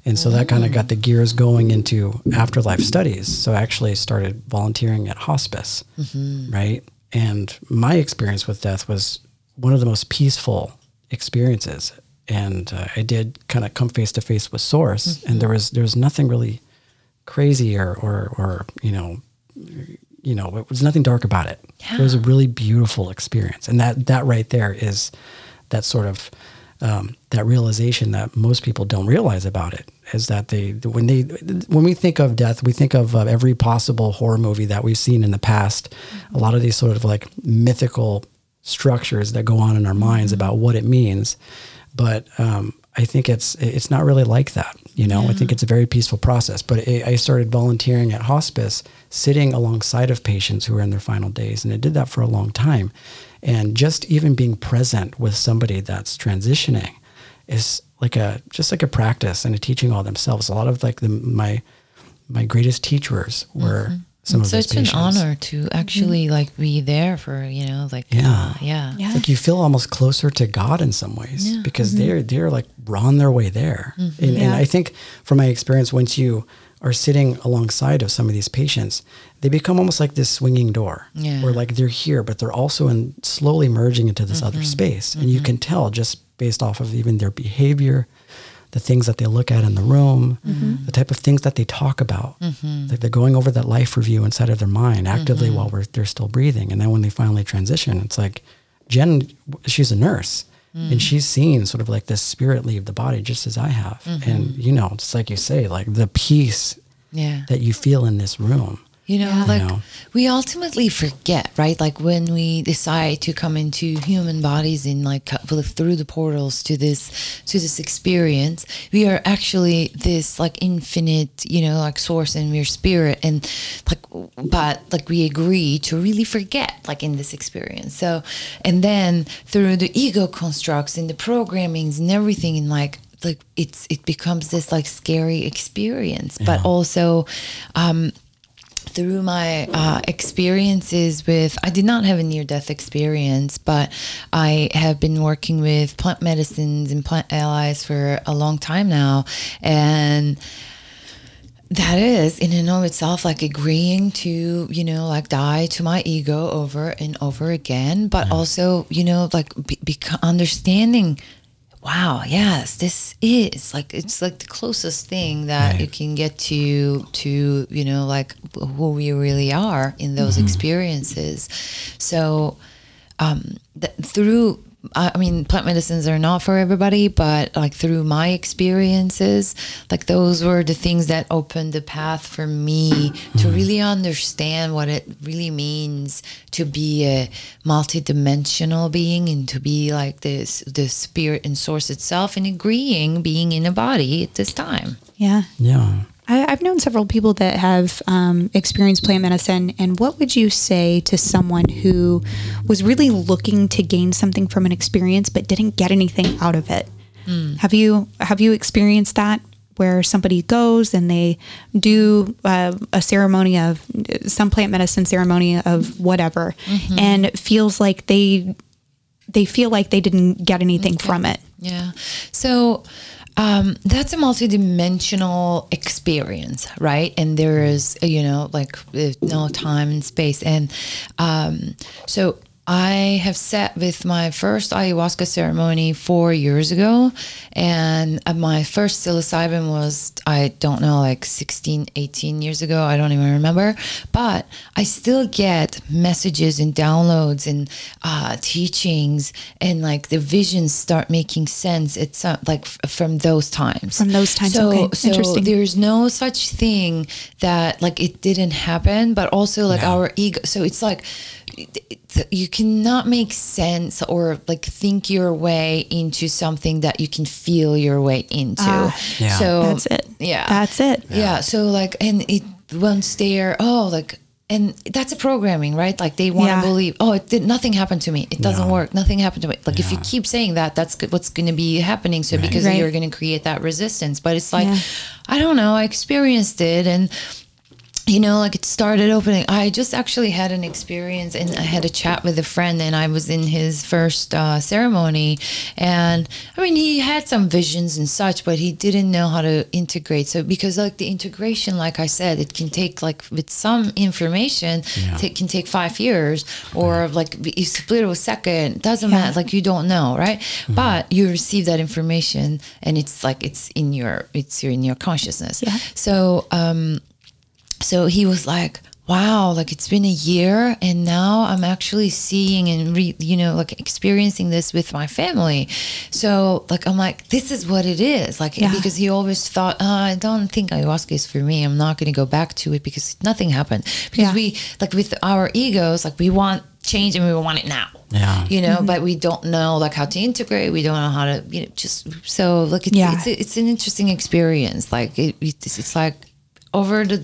And so that kind of got the mm. gears going into afterlife studies. So I actually started volunteering at hospice, mm-hmm. right? And my experience with death was one of the most peaceful experiences. And uh, I did kind of come face to face with Source, and there mm-hmm. was there was nothing really crazy or or, or you know you know it was nothing dark about it. It was a really beautiful experience, and that that right there is that sort of um, that realization that most people don't realize about it is that they when they when we think of death, we think of uh, every possible horror movie that we've seen in the past. A lot of these sort of like mythical structures that go on in our minds about what it means, but um, I think it's it's not really like that. You know, I think it's a very peaceful process. But it, I started volunteering at hospice, sitting alongside of patients who are in their final days, and I did that for a long time. And just even being present with somebody that's transitioning is like a just like a practice and a teaching all themselves. A lot of like the my my greatest teachers were mm-hmm. some of those Such an honor to actually mm-hmm. like be there for you know like Yeah. uh, yeah Yeah. like you feel almost closer to God in some ways because mm-hmm. they're they're like on their way there. And, and Yeah. I think from my experience, once you are sitting alongside of some of these patients, they become almost like this swinging door, Yeah. where like they're here, but they're also in slowly merging into this other mm-hmm. space, and you mm-hmm. can tell just based off of even their behavior. The things that they look at in the room, mm-hmm. the type of things that they talk about, like they're going over that life review inside of their mind actively while we're, they're still breathing. And then when they finally transition, it's like Jen, she's a nurse Mm. and she's seen sort of like this spirit leave the body just as I have. And, mm-hmm. you know, just like you say, like the peace yeah that you feel in this room. You know, Yeah. like You know. we ultimately forget, right? Like when we decide to come into human bodies and like co- through the portals to this to this experience, we are actually this like infinite, you know, like source and we're spirit and like but like we agree to really forget like in this experience. So and then through the ego constructs and the programmings and everything and like like it's it becomes this like scary experience, but Yeah. also um through my uh, experiences with i did not have a near-death experience but i have been working with plant medicines and plant allies for a long time now. And that is in and of itself like agreeing to you know like die to my ego over and over again but also you know like be, beco- understanding wow yes this is like it's like the closest thing that Right. you can get to to you know like who we really are in those experiences so um th- through I I mean, plant medicines are not for everybody, but like through my experiences, like those were the things that opened the path for me to mm-hmm. really understand what it really means to be a multidimensional being and to be like this, the spirit and source itself, and agreeing being in a body at this time. Yeah. Yeah. I, I've known several people that have um, experienced plant medicine. And what would you say to someone who was really looking to gain something from an experience but didn't get anything out of it? Have you have you experienced that where somebody goes and they do uh, a ceremony of some plant medicine ceremony of whatever and feels like they they feel like they didn't get anything from it. Yeah. So um, that's a multidimensional experience, right? And there is, you know, like uh, no time and space. And um, so I have sat with my first ayahuasca ceremony four years ago. And my first psilocybin was, I don't know, like 16, 18 years ago. I don't even remember. But I still get messages and downloads and uh, teachings and like the visions start making sense. It's uh, like f- from those times. From those times, So, okay. so Interesting. there's no such thing that like it didn't happen, but also like Yeah. our ego. So it's like it- it- you cannot make sense or like think your way into something that you can feel your way into. Ah, Yeah. So That's it. Yeah. That's it. yeah. So like, and it once they're oh like. And that's a programming, right? Like they want to Yeah. believe, oh, it did nothing happened to me. It doesn't Yeah. work. Nothing happened to me. Like if you keep saying that, that's what's going to be happening. So because Right. you're going to create that resistance. But it's like, Yeah. I don't know. I experienced it, and you know, like it started opening. I just actually had an experience and I had a chat with a friend and I was in his first uh, ceremony. And I mean, he had some visions and such, but he didn't know how to integrate. So, because like the integration, like I said, it can take like with some information, Yeah. it can take five years or like you split it a second, doesn't matter. Like you don't know, right? But you receive that information and it's like it's in your, it's in your consciousness. Yeah. So, um, so he was like wow like it's been a year and now i'm actually seeing and re, you know like experiencing this with my family so like i'm like this is what it is like Yeah. because he always thought oh, i don't think ayahuasca is for me i'm not going to go back to it because nothing happened because Yeah. we like with our egos like we want change and we want it now Yeah. you know mm-hmm. but we don't know like how to integrate we don't know how to you know just so like it's Yeah. it's, it's an interesting experience like it, it's, it's like over the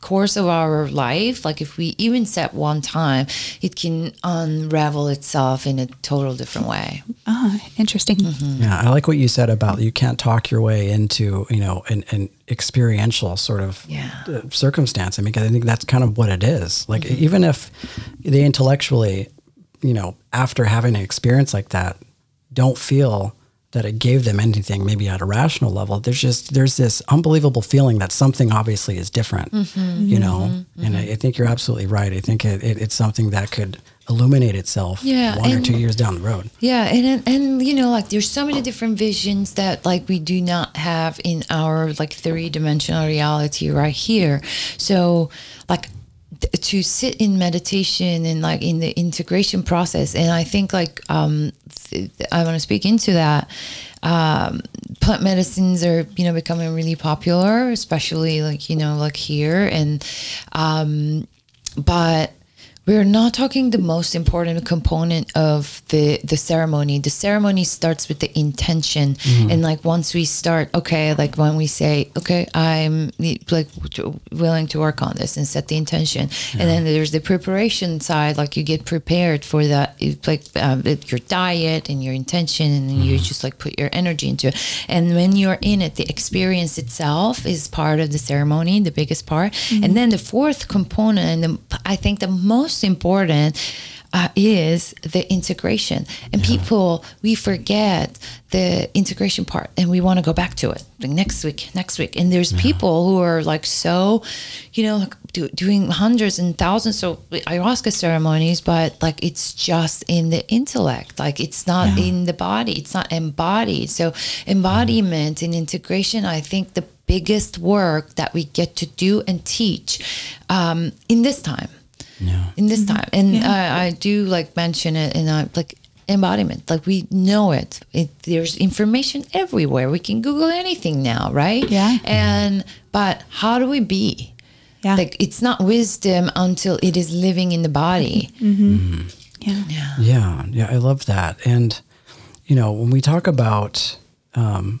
course of our life like if we even set one time it can unravel itself in a total different way Ah, interesting. Mm-hmm. Yeah, I like what you said about you can't talk your way into you know an, an experiential sort of Yeah. uh, circumstance. I mean, I think that's kind of what it is. Like Mm-hmm. even if they intellectually, you know, after having an experience like that, don't feel that it gave them anything, maybe at a rational level. There's just there's this unbelievable feeling that something obviously is different. Mm-hmm. You know, and I, I think you're absolutely right. I think it, it, it's something that could illuminate itself Yeah, one or two years down the road. Yeah, and and you know, like there's so many different visions that like we do not have in our like three dimensional reality right here. So like to sit in meditation and like in the integration process, and I think like um, th- I want to speak into that. Um, plant medicines are you know becoming really popular, especially like you know like here and um, but we're not talking the most important component of the the ceremony. The ceremony starts with the intention. Mm-hmm. And like once we start okay like when we say okay i'm like willing to work on this and set the intention. And then there's the preparation side like you get prepared for that it's like um, your diet and your intention and then you mm-hmm. just like put your energy into it. And when you're in it the experience itself is part of the ceremony the biggest part. Mm-hmm. And then the fourth component and the, i think the most important uh, is the integration. And people we forget the integration part and we want to go back to it. Like next week next week. And there's people who are like so you know like do, doing hundreds and thousands of ayahuasca ceremonies but like it's just in the intellect. Like it's not in the body. It's not embodied. So embodiment and integration i think the biggest work that we get to do and teach um, in this time Yeah. in this mm-hmm. time. And I, I do like mention it in a like embodiment. Like we know it. it there's information everywhere. We can google anything now right? Yeah. and but how do we be? Yeah. like it's not wisdom until it is living in the body. Mm-hmm. Mm-hmm. Yeah. Yeah, yeah, I love that. And you know, when we talk about um,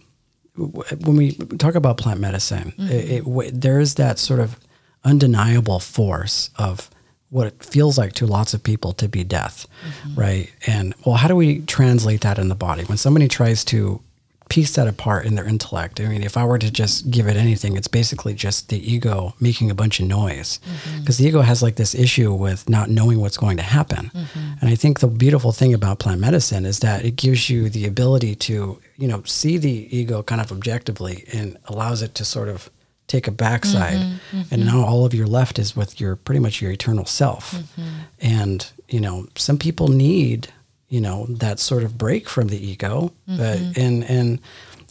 when we talk about plant medicine, it, it, w- there is that sort of undeniable force of what it feels like to lots of people to be death, right? And well, how do we translate that in the body when somebody tries to piece that apart in their intellect? I mean, if I were to just give it anything, it's basically just the ego making a bunch of noise mm-hmm. because the ego has like this issue with not knowing what's going to happen. Mm-hmm. And I think the beautiful thing about plant medicine is that it gives you the ability to, you know, see the ego kind of objectively and allows it to sort of take a backside. Mm-hmm, mm-hmm. And now all of your left is with your pretty much your eternal self. Mm-hmm. And, you know, some people need, you know, that sort of break from the ego. But and and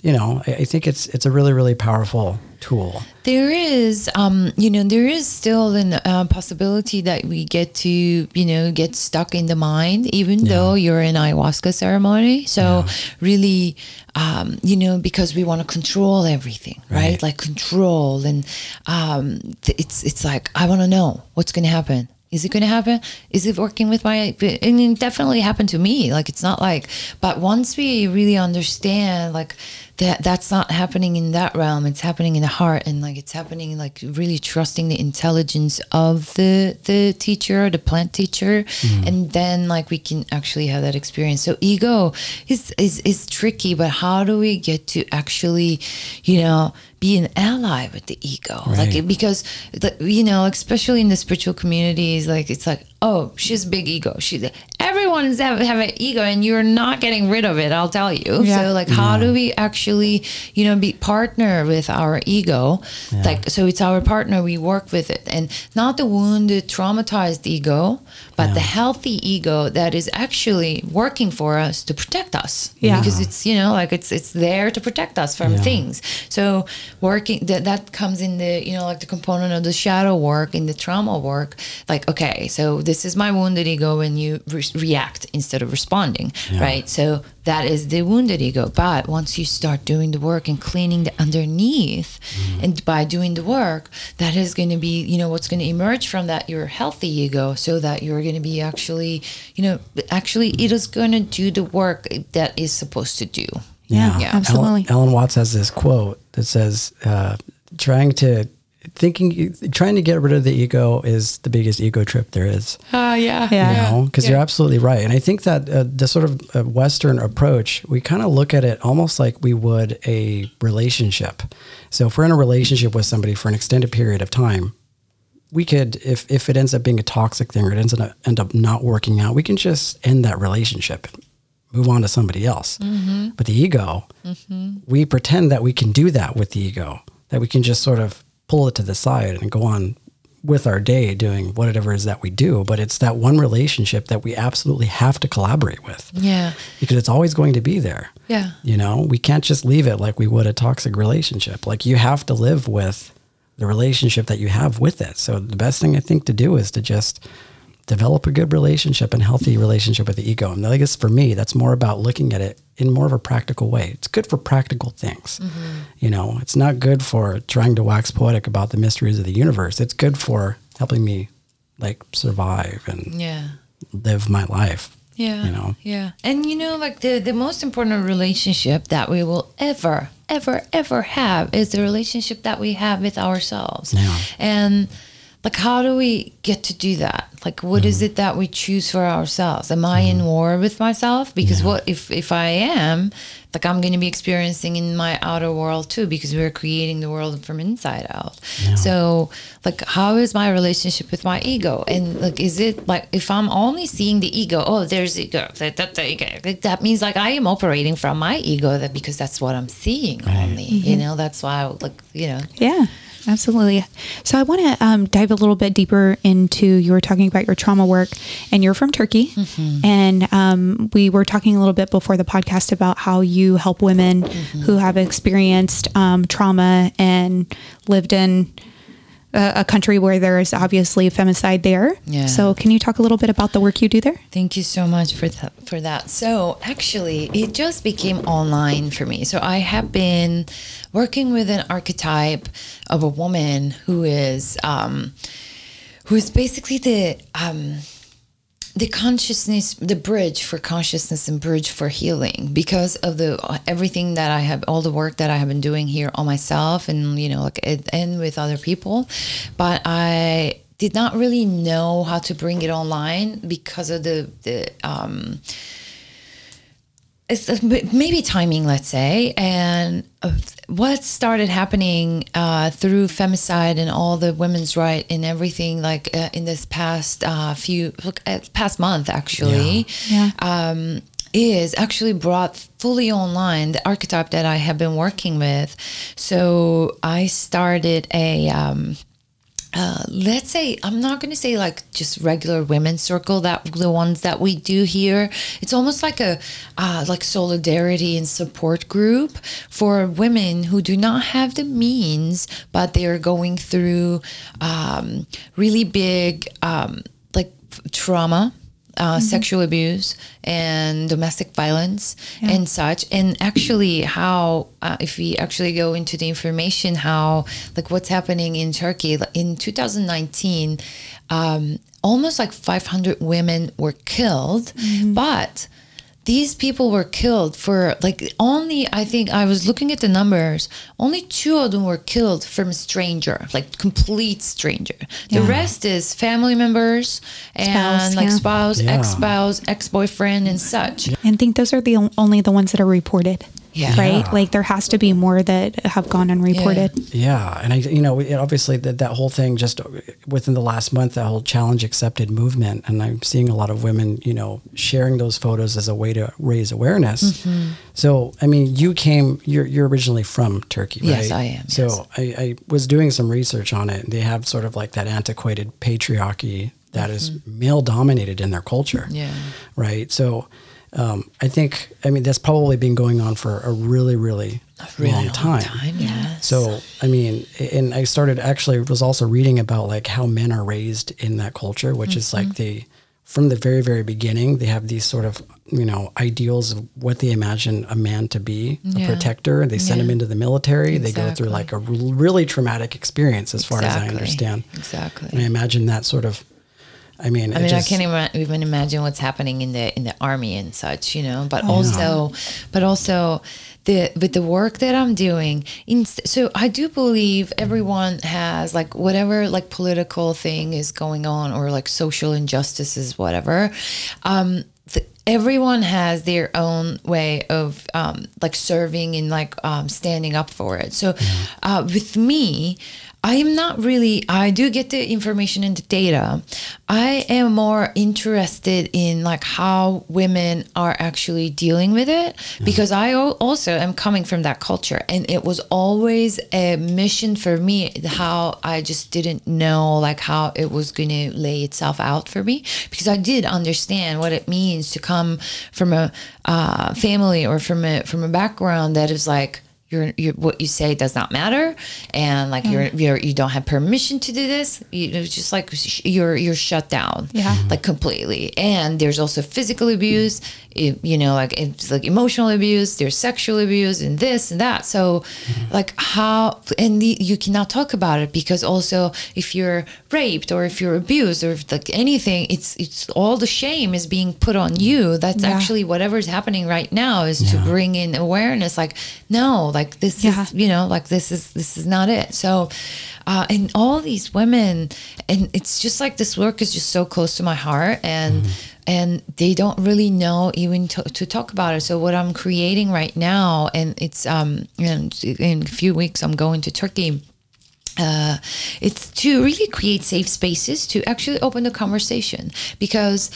you know, I, I think it's it's a really, really powerful tool. There is, um, you know, there is still an uh, possibility that we get to, you know, get stuck in the mind, even though you're in ayahuasca ceremony. So really, um, you know, because we want to control everything, right? Right. Like control, and um, th- it's it's like I want to know what's going to happen. Is it going to happen? Is it working with my? And it definitely happened to me. Like it's not like, but once we really understand, like that that's not happening in that realm. It's happening in the heart, and like it's happening like really trusting the intelligence of the the teacher, the plant teacher, mm-hmm. and then like we can actually have that experience. So ego is is is tricky, but how do we get to actually, you know, be an ally with the ego Right. like because you know especially in the spiritual communities like it's like oh she's big ego. She everyone's have, have an ego and you're not getting rid of it i'll tell you. Yeah. so like how do we actually you know be partner with our ego? Yeah. like so it's our partner we work with it. And not the wounded traumatized ego but the healthy ego that is actually working for us to protect us. Yeah. because it's you know like it's it's there to protect us from Yeah. things. So working that that comes in the you know like the component of the shadow work in the trauma work. Like okay so this is my wounded ego when you re- react instead of responding right? So that is the wounded ego. But once you start doing the work and cleaning the underneath and by doing the work that is going to be you know what's going to emerge from that your healthy ego so that you're going to be actually you know actually it is going to do the work that is supposed to do. Yeah, Yeah. absolutely. Alan, Alan Watts has this quote that says, uh, "Trying to thinking, trying to get rid of the ego is the biggest ego trip there is." uh, yeah Yeah. You know, because you're absolutely right, and I think that uh, the sort of uh, Western approach, we kind of look at it almost like we would a relationship. So if we're in a relationship with somebody for an extended period of time, we could, if if it ends up being a toxic thing or it ends up end up not working out, we can just end that relationship, move on to somebody else. But the ego, we pretend that we can do that with the ego, that we can just sort of pull it to the side and go on with our day doing whatever it is that we do. But it's that one relationship that we absolutely have to collaborate with yeah because it's always going to be there. Yeah. You know, we can't just leave it like we would a toxic relationship. Like you have to live with the relationship that you have with it. So the best thing I think to do is to just develop a good relationship and healthy relationship with the ego. And I guess for me, that's more about looking at it in more of a practical way. It's good for practical things. Mm-hmm. You know, it's not good for trying to wax poetic about the mysteries of the universe. It's good for helping me like survive and yeah live my life. Yeah. You know? Yeah. And you know, like the, the most important relationship that we will ever, ever, ever have is the relationship that we have with ourselves. Yeah. And like how do we get to do that? Like what is mm-hmm. it that we choose for ourselves? Am I in mm-hmm. war with myself? Because what if if I am, like I'm gonna be experiencing in my outer world too, because we're creating the world from inside out. So like how is my relationship with my ego? And like is it like if I'm only seeing the ego, oh there's ego, that, that, that, ego, like, that means like I am operating from my ego that because that's what I'm seeing only. You mm-hmm. know, that's why I would, like you know Yeah, absolutely. So I want to um, dive a little bit deeper into you were talking about your trauma work, and you're from Turkey, and um, we were talking a little bit before the podcast about how you help women who have experienced um, trauma and lived in. A, a country where there is obviously femicide there. Yeah. So, can you talk a little bit about the work you do there? Thank you so much for that. For that. So actually, it just became online for me. So I have been working with an archetype of a woman who is, um, who is basically the um, the consciousness, the bridge for consciousness and bridge for healing because of the everything that I have, all the work that I have been doing here on myself and you know, like and- with other people, but I did not really know how to bring it online because of the the um it's maybe timing, let's say, and uh, what started happening uh, through femicide and all the women's right and everything, like uh, in this past uh, few look, uh, past month, actually, Yeah. Um, is actually brought fully online the archetype that I have been working with. So I started a. Um, uh, let's say I'm not going to say like just regular women's circle that the ones that we do here. It's almost like a uh, like solidarity and support group for women who do not have the means, but they are going through um, really big um, like trauma. Uh, Sexual abuse and domestic violence and such, and actually, how uh, if we actually go into the information, how like what's happening in Turkey in 2019, um, almost like 500 women were killed, but these people were killed for like only I think I was looking at the numbers. Only two of them were killed from a stranger, like complete stranger. The rest is family members and Spouse, like yeah. spouse, Yeah. ex spouse, ex boyfriend, and such. And think those are the only the ones that are reported. Yeah. Right? Yeah. Like there has to be more that have gone unreported. Yeah, and I, you know, it- obviously that that whole thing just within the last month, that whole challenge accepted movement, and I'm seeing a lot of women, you know, sharing those photos as a way to raise awareness. Mm-hmm. So, I mean, you came, you're you're originally from Turkey, right? Yes, I am, So yes. I, I was doing some research on it. and They have sort of like that antiquated patriarchy that is male dominated in their culture Mm-hmm. Yeah. right? So um, I think, I mean, that's probably been going on for a really, really, Really long, long time. time, yes. So, I mean, and I started actually was also reading about like how men are raised in that culture, which is Mm-hmm. like the, from the very, very beginning, they have these sort of, you know, ideals of what they imagine a man to be, a protector. They send him into the military. They go through like a really traumatic experience, as far as I understand. Exactly. And I imagine that sort of, I mean, I mean, just- I can't even imagine what's happening in the in the army and such, you know. But also, but also, the with the work that I'm doing, in, so I do believe everyone has like whatever like political thing is going on or like social injustices, whatever. Um, th- everyone has their own way of um, like serving and like um, standing up for it. So, uh, with me. I am not really, I do get the information and the data. I am more interested in like how women are actually dealing with it because I also am coming from that culture and it was always a mission for me how I just didn't know like how it was going to lay itself out for me because I did understand what it means to come from a uh, family or from a from a background that is like you're, you're what you say does not matter. And like you're, mm. you're you don't have permission to do this. You, it's just like sh- you're you're shut down. Yeah. Mm-hmm. like completely. And there's also physical abuse you know like it's like emotional abuse there's sexual abuse and this and that. So mm-hmm. like how and the, you cannot talk about it because also if you're raped or if you're abused or if like anything it's it's all the shame is being put on you. That's Yeah. actually whatever's happening right now is to bring in awareness. Like no like this Yeah. is you know like this is this is not it. So uh, and all these women and it's just like this work is just so close to my heart and and they don't really know even to, to talk about it. So what i'm creating right now and it's um in, in a few weeks i'm going to turkey uh, it's to really create safe spaces to actually open the conversation because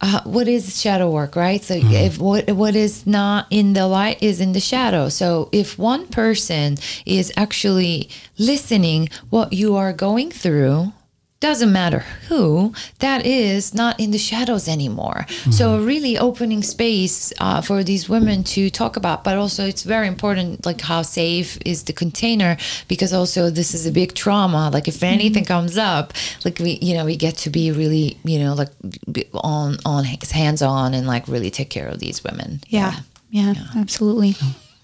uh, what is shadow work right? So if what what is not in the light is in the shadow. So if one person is actually listening what you are going through doesn't matter who that is not in the shadows anymore. So really opening space uh, for these women to talk about but also it's very important like how safe is the container because also this is a big trauma. Like if anything comes up like we you know we get to be really you know like be on on hands on and like really take care of these women. Yeah. Yeah, absolutely.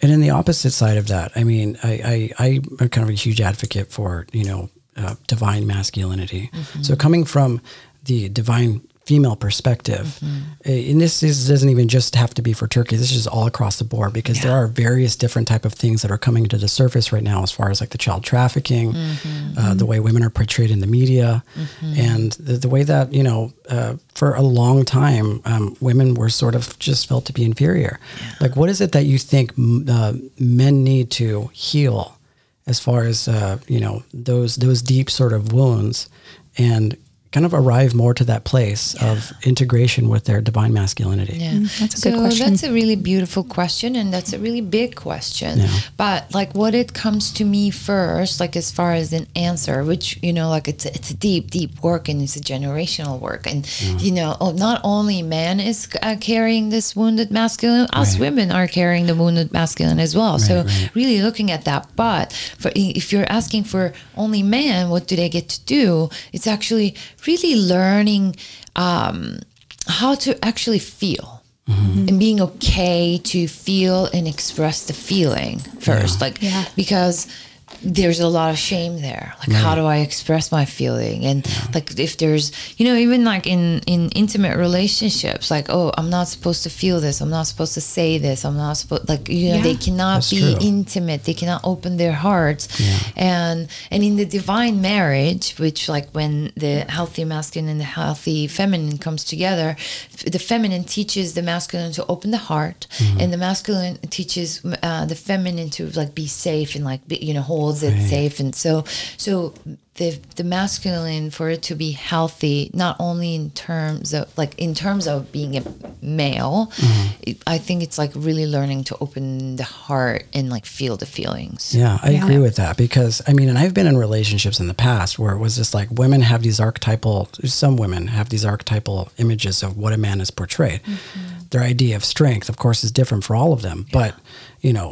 And in the opposite side of that, I mean, I, I, I'm kind of a huge advocate for, you know, uh, divine masculinity. So coming from the divine female perspective, uh, and this is, doesn't even just have to be for Turkey. This is all across the board because there are various different type of things that are coming to the surface right now, as far as like the child trafficking, uh, the way women are portrayed in the media, and the, the way that you know, uh, for a long time, um, women were sort of just felt to be inferior. Like, what is it that you think m- uh, men need to heal? As far as uh, you know those those deep sort of wounds. And kind of arrive more to that place of integration with their divine masculinity. Yeah, Mm, that's a so good question. that's a really beautiful question, and that's a really big question. Yeah. But like, what it comes to me first, like as far as an answer, which you know, like it's a, it's a deep, deep work, and it's a generational work, and you know, oh, not only man is uh, carrying this wounded masculine, us Right. women are carrying the wounded masculine as well. so right. really looking at that. But for if you're asking for only man, what do they get to do? It's actually really learning um, how to actually feel. And being okay to feel and express the feeling first, like Yeah. because there's a lot of shame there. Like how do i express my feeling? And like if there's you know even like in in intimate relationships like oh i'm not supposed to feel this. I'm not supposed to say this. I'm not supposed like you know Yeah. they cannot That's be true. intimate. They cannot open their hearts. And and in the divine marriage which like when the healthy masculine and the healthy feminine comes together the feminine teaches the masculine to open the heart and the masculine teaches uh, the feminine to like be safe and like be, you know holds it safe and so so the the masculine for it to be healthy not only in terms of like in terms of being a male mm-hmm. it, i think it's like really learning to open the heart and like feel the feelings Yeah, I Yeah. agree with that because I mean, and I've been in relationships in the past where it was just like women have these archetypal, some women have these archetypal images of what a man is portrayed. Mm-hmm. Their idea of strength, of course, is different for all of them. But you know,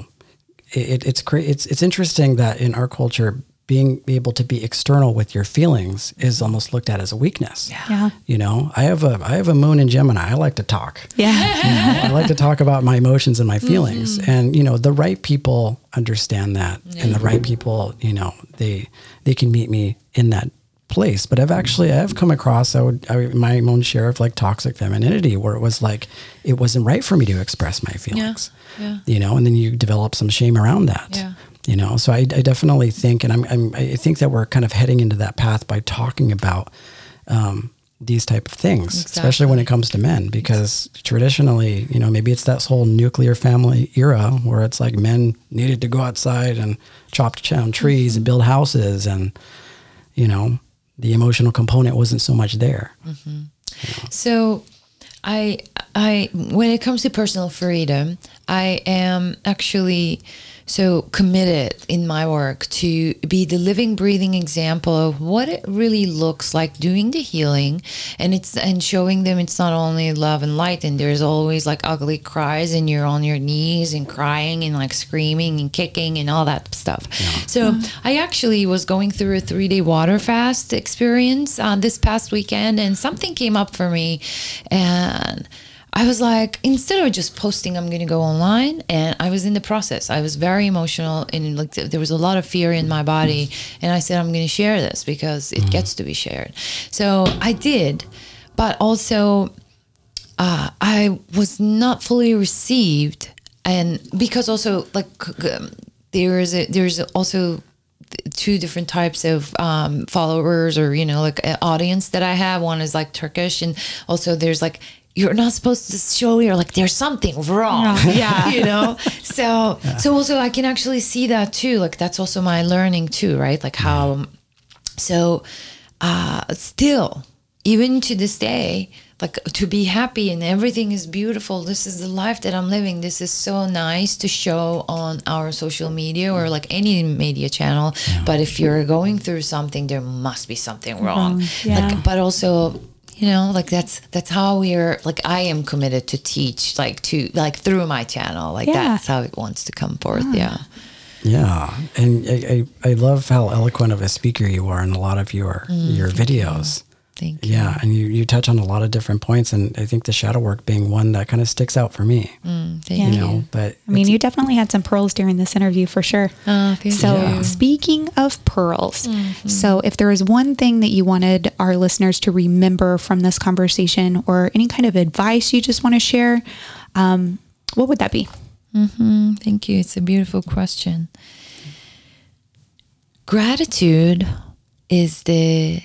it, it's cra- it's it's interesting that in our culture, being able to be external with your feelings is almost looked at as a weakness. Yeah. You know, I have a I have a moon in Gemini. I like to talk. Yeah. You know, I like to talk about my emotions and my feelings. Mm-hmm. And you know, the right people understand that, and the right people, you know, they they can meet me in that place. But I've actually I've come across I would I, my own share of like toxic femininity where it was like it wasn't right for me to express my feelings. yeah. You know, and then you develop some shame around that. Yeah. You know, so I, I definitely think, and I'm, I'm I think that we're kind of heading into that path by talking about um, these type of things, especially when it comes to men, because traditionally, you know, maybe it's that whole nuclear family era where it's like men needed to go outside and chop down trees and build houses, and you know, the emotional component wasn't so much there. So, I I when it comes to personal freedom, I am actually so committed in my work to be the living breathing example of what it really looks like doing the healing. And it's and showing them it's not only love and light and there's always like ugly cries and you're on your knees and crying and like screaming and kicking and all that stuff. So i actually was going through a three day water fast experience uh, this past weekend and something came up for me and I was like, instead of just posting, I'm going to go online. And I was in the process. I was very emotional and like there was a lot of fear in my body. And I said, I'm going to share this because it gets to be shared. So I did. But also, uh, I was not fully received. And because also, like, um, there is a, there's also two different types of um, followers or you know like audience that I have. One is like Turkish, and also there's like you're not supposed to show you're like there's something wrong. Yeah. you know. So so also I can actually see that too. Like that's also my learning too, right? Like how. So uh, still, even to this day, like to be happy and everything is beautiful. This is the life that I'm living. This is so nice to show on our social media or like any media channel. But if you're going through something, there must be something wrong. yeah. Like, but also. You know, like that's that's how we're like I am committed to teach, like to like through my channel, like Yeah. that's how it wants to come forth. Yeah. Yeah, and I, I, I love how eloquent of a speaker you are in a lot of your mm, your videos. Thank you. Yeah, and you, you touch on a lot of different points, and I think the shadow work being one that kind of sticks out for me. Thank You you. know, but I mean, you definitely had some pearls during this interview for sure. Oh, thank so, you. speaking of pearls, Mm-hmm. so if there is one thing that you wanted our listeners to remember from this conversation or any kind of advice you just want to share, um, what would that be? Thank you. It's a beautiful question. Gratitude is the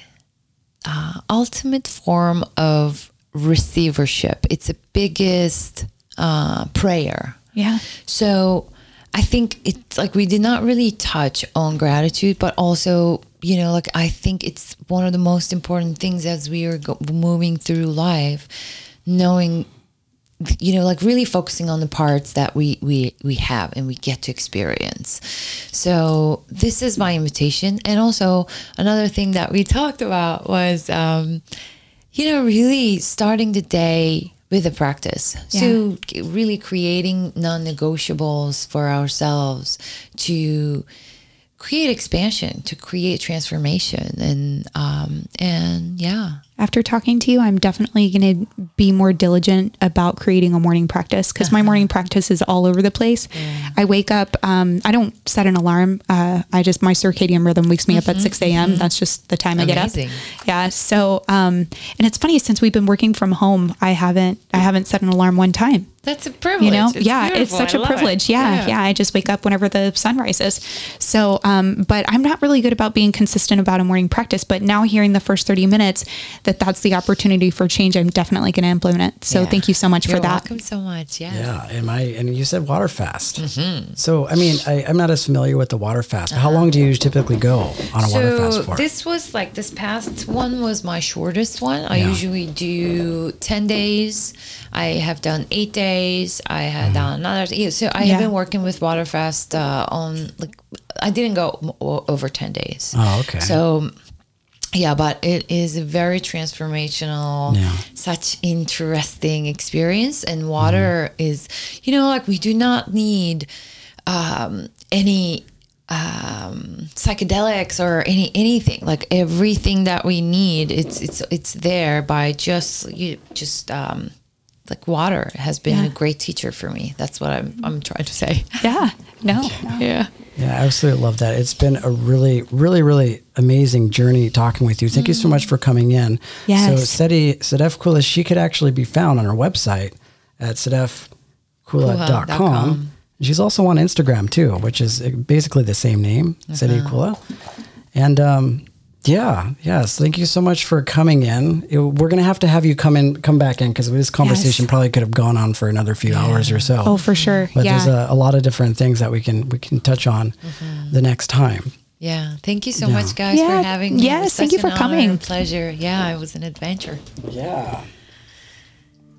uh, ultimate form of receivership. It's the biggest uh, prayer. Yeah. So I think it's like we did not really touch on gratitude, but also, you know, like I think it's one of the most important things as we are go- moving through life, knowing you know like really focusing on the parts that we we we have and we get to experience. So this is my invitation. And also another thing that we talked about was um you know really starting the day with a practice. So really creating non-negotiables for ourselves to create expansion to create transformation. And um and yeah after talking to you. I'm definitely going to be more diligent about creating a morning practice because my morning practice is all over the place. I wake up, um, I don't set an alarm. Uh, I just, my circadian rhythm wakes me up at 6 a.m. That's just the time I get up. Yeah. So, um, and it's funny since we've been working from home, I haven't, I haven't set an alarm one time That's a privilege. you know It's yeah it's such I a privilege yeah, yeah i just wake up whenever the sun rises so um but i'm not really good about being consistent about a morning practice but now hearing the first 30 minutes that that's the opportunity for change i'm definitely going to implement it so Yeah. thank you so much You're for that welcome so much. Yeah. Yeah, and I and you said water fast. So I mean, I, I'm not as familiar with the water fast. How long do you typically go on a water fast for? this was like this past one was my shortest one. I Yeah. usually do ten days. I have done eight days. I have Mm-hmm. done another. yeah, So I Yeah. have been working with Waterfast uh, on like I didn't go m- o- over ten days. Oh, okay. So yeah, but it is a very transformational, Yeah. such interesting experience. And water is, you know, like we do not need um, any um, psychedelics or any anything. Like everything that we need, it's it's it's there by just you just um, like water has been Yeah. a great teacher for me. That's what I'm I'm trying to say. yeah no Yeah. Yeah, I absolutely love that. It's been a really, really, really amazing journey talking with you. Thank you so much for coming in. Yes. So Seti, Sedef Kula, she could actually be found on her website at sedefkula.com. Kula.com. She's also on Instagram too, which is basically the same name, Seti Kula. And um, yeah, yes, thank you so much for coming in. It- we're going to have to have you come in, come back in because this conversation Yes. probably could have gone on for another few hours or so. oh for sure But yeah there's a, a lot of different things that we can we can touch on mm-hmm. the next time. Yeah. Thank you so Yeah. much, guys, Yeah. for having me. Yes, thank you for coming. pleasure. Yeah, it was an adventure. Yeah.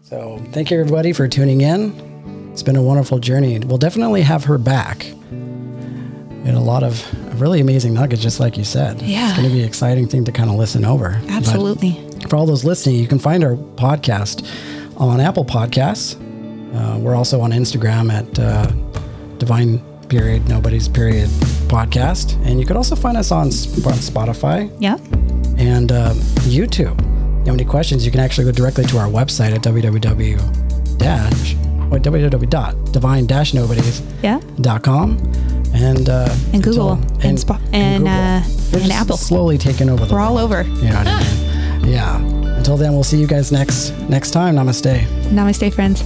So thank you everybody for tuning in. It's been a wonderful journey. We'll definitely have her back. And a lot of really amazing nuggets, just like you said. Yeah. It's going to be an exciting thing to kind of listen over. But absolutely for all those listening, you can find our podcast on Apple Podcasts. Uh, we're also on Instagram at uh, Divine Period Nobody's Period Podcast, and you could also find us on, on Spotify yeah and uh, YouTube. If you have any questions, you can actually go directly to our website at www dash or www.divine-nobodies.com yeah and uh, And Google, until- and Spo- and, uh, and Apple. slowly taking over we're all over You know I mean? Yeah. Until then, we'll see you guys next next time. Namaste. namaste friends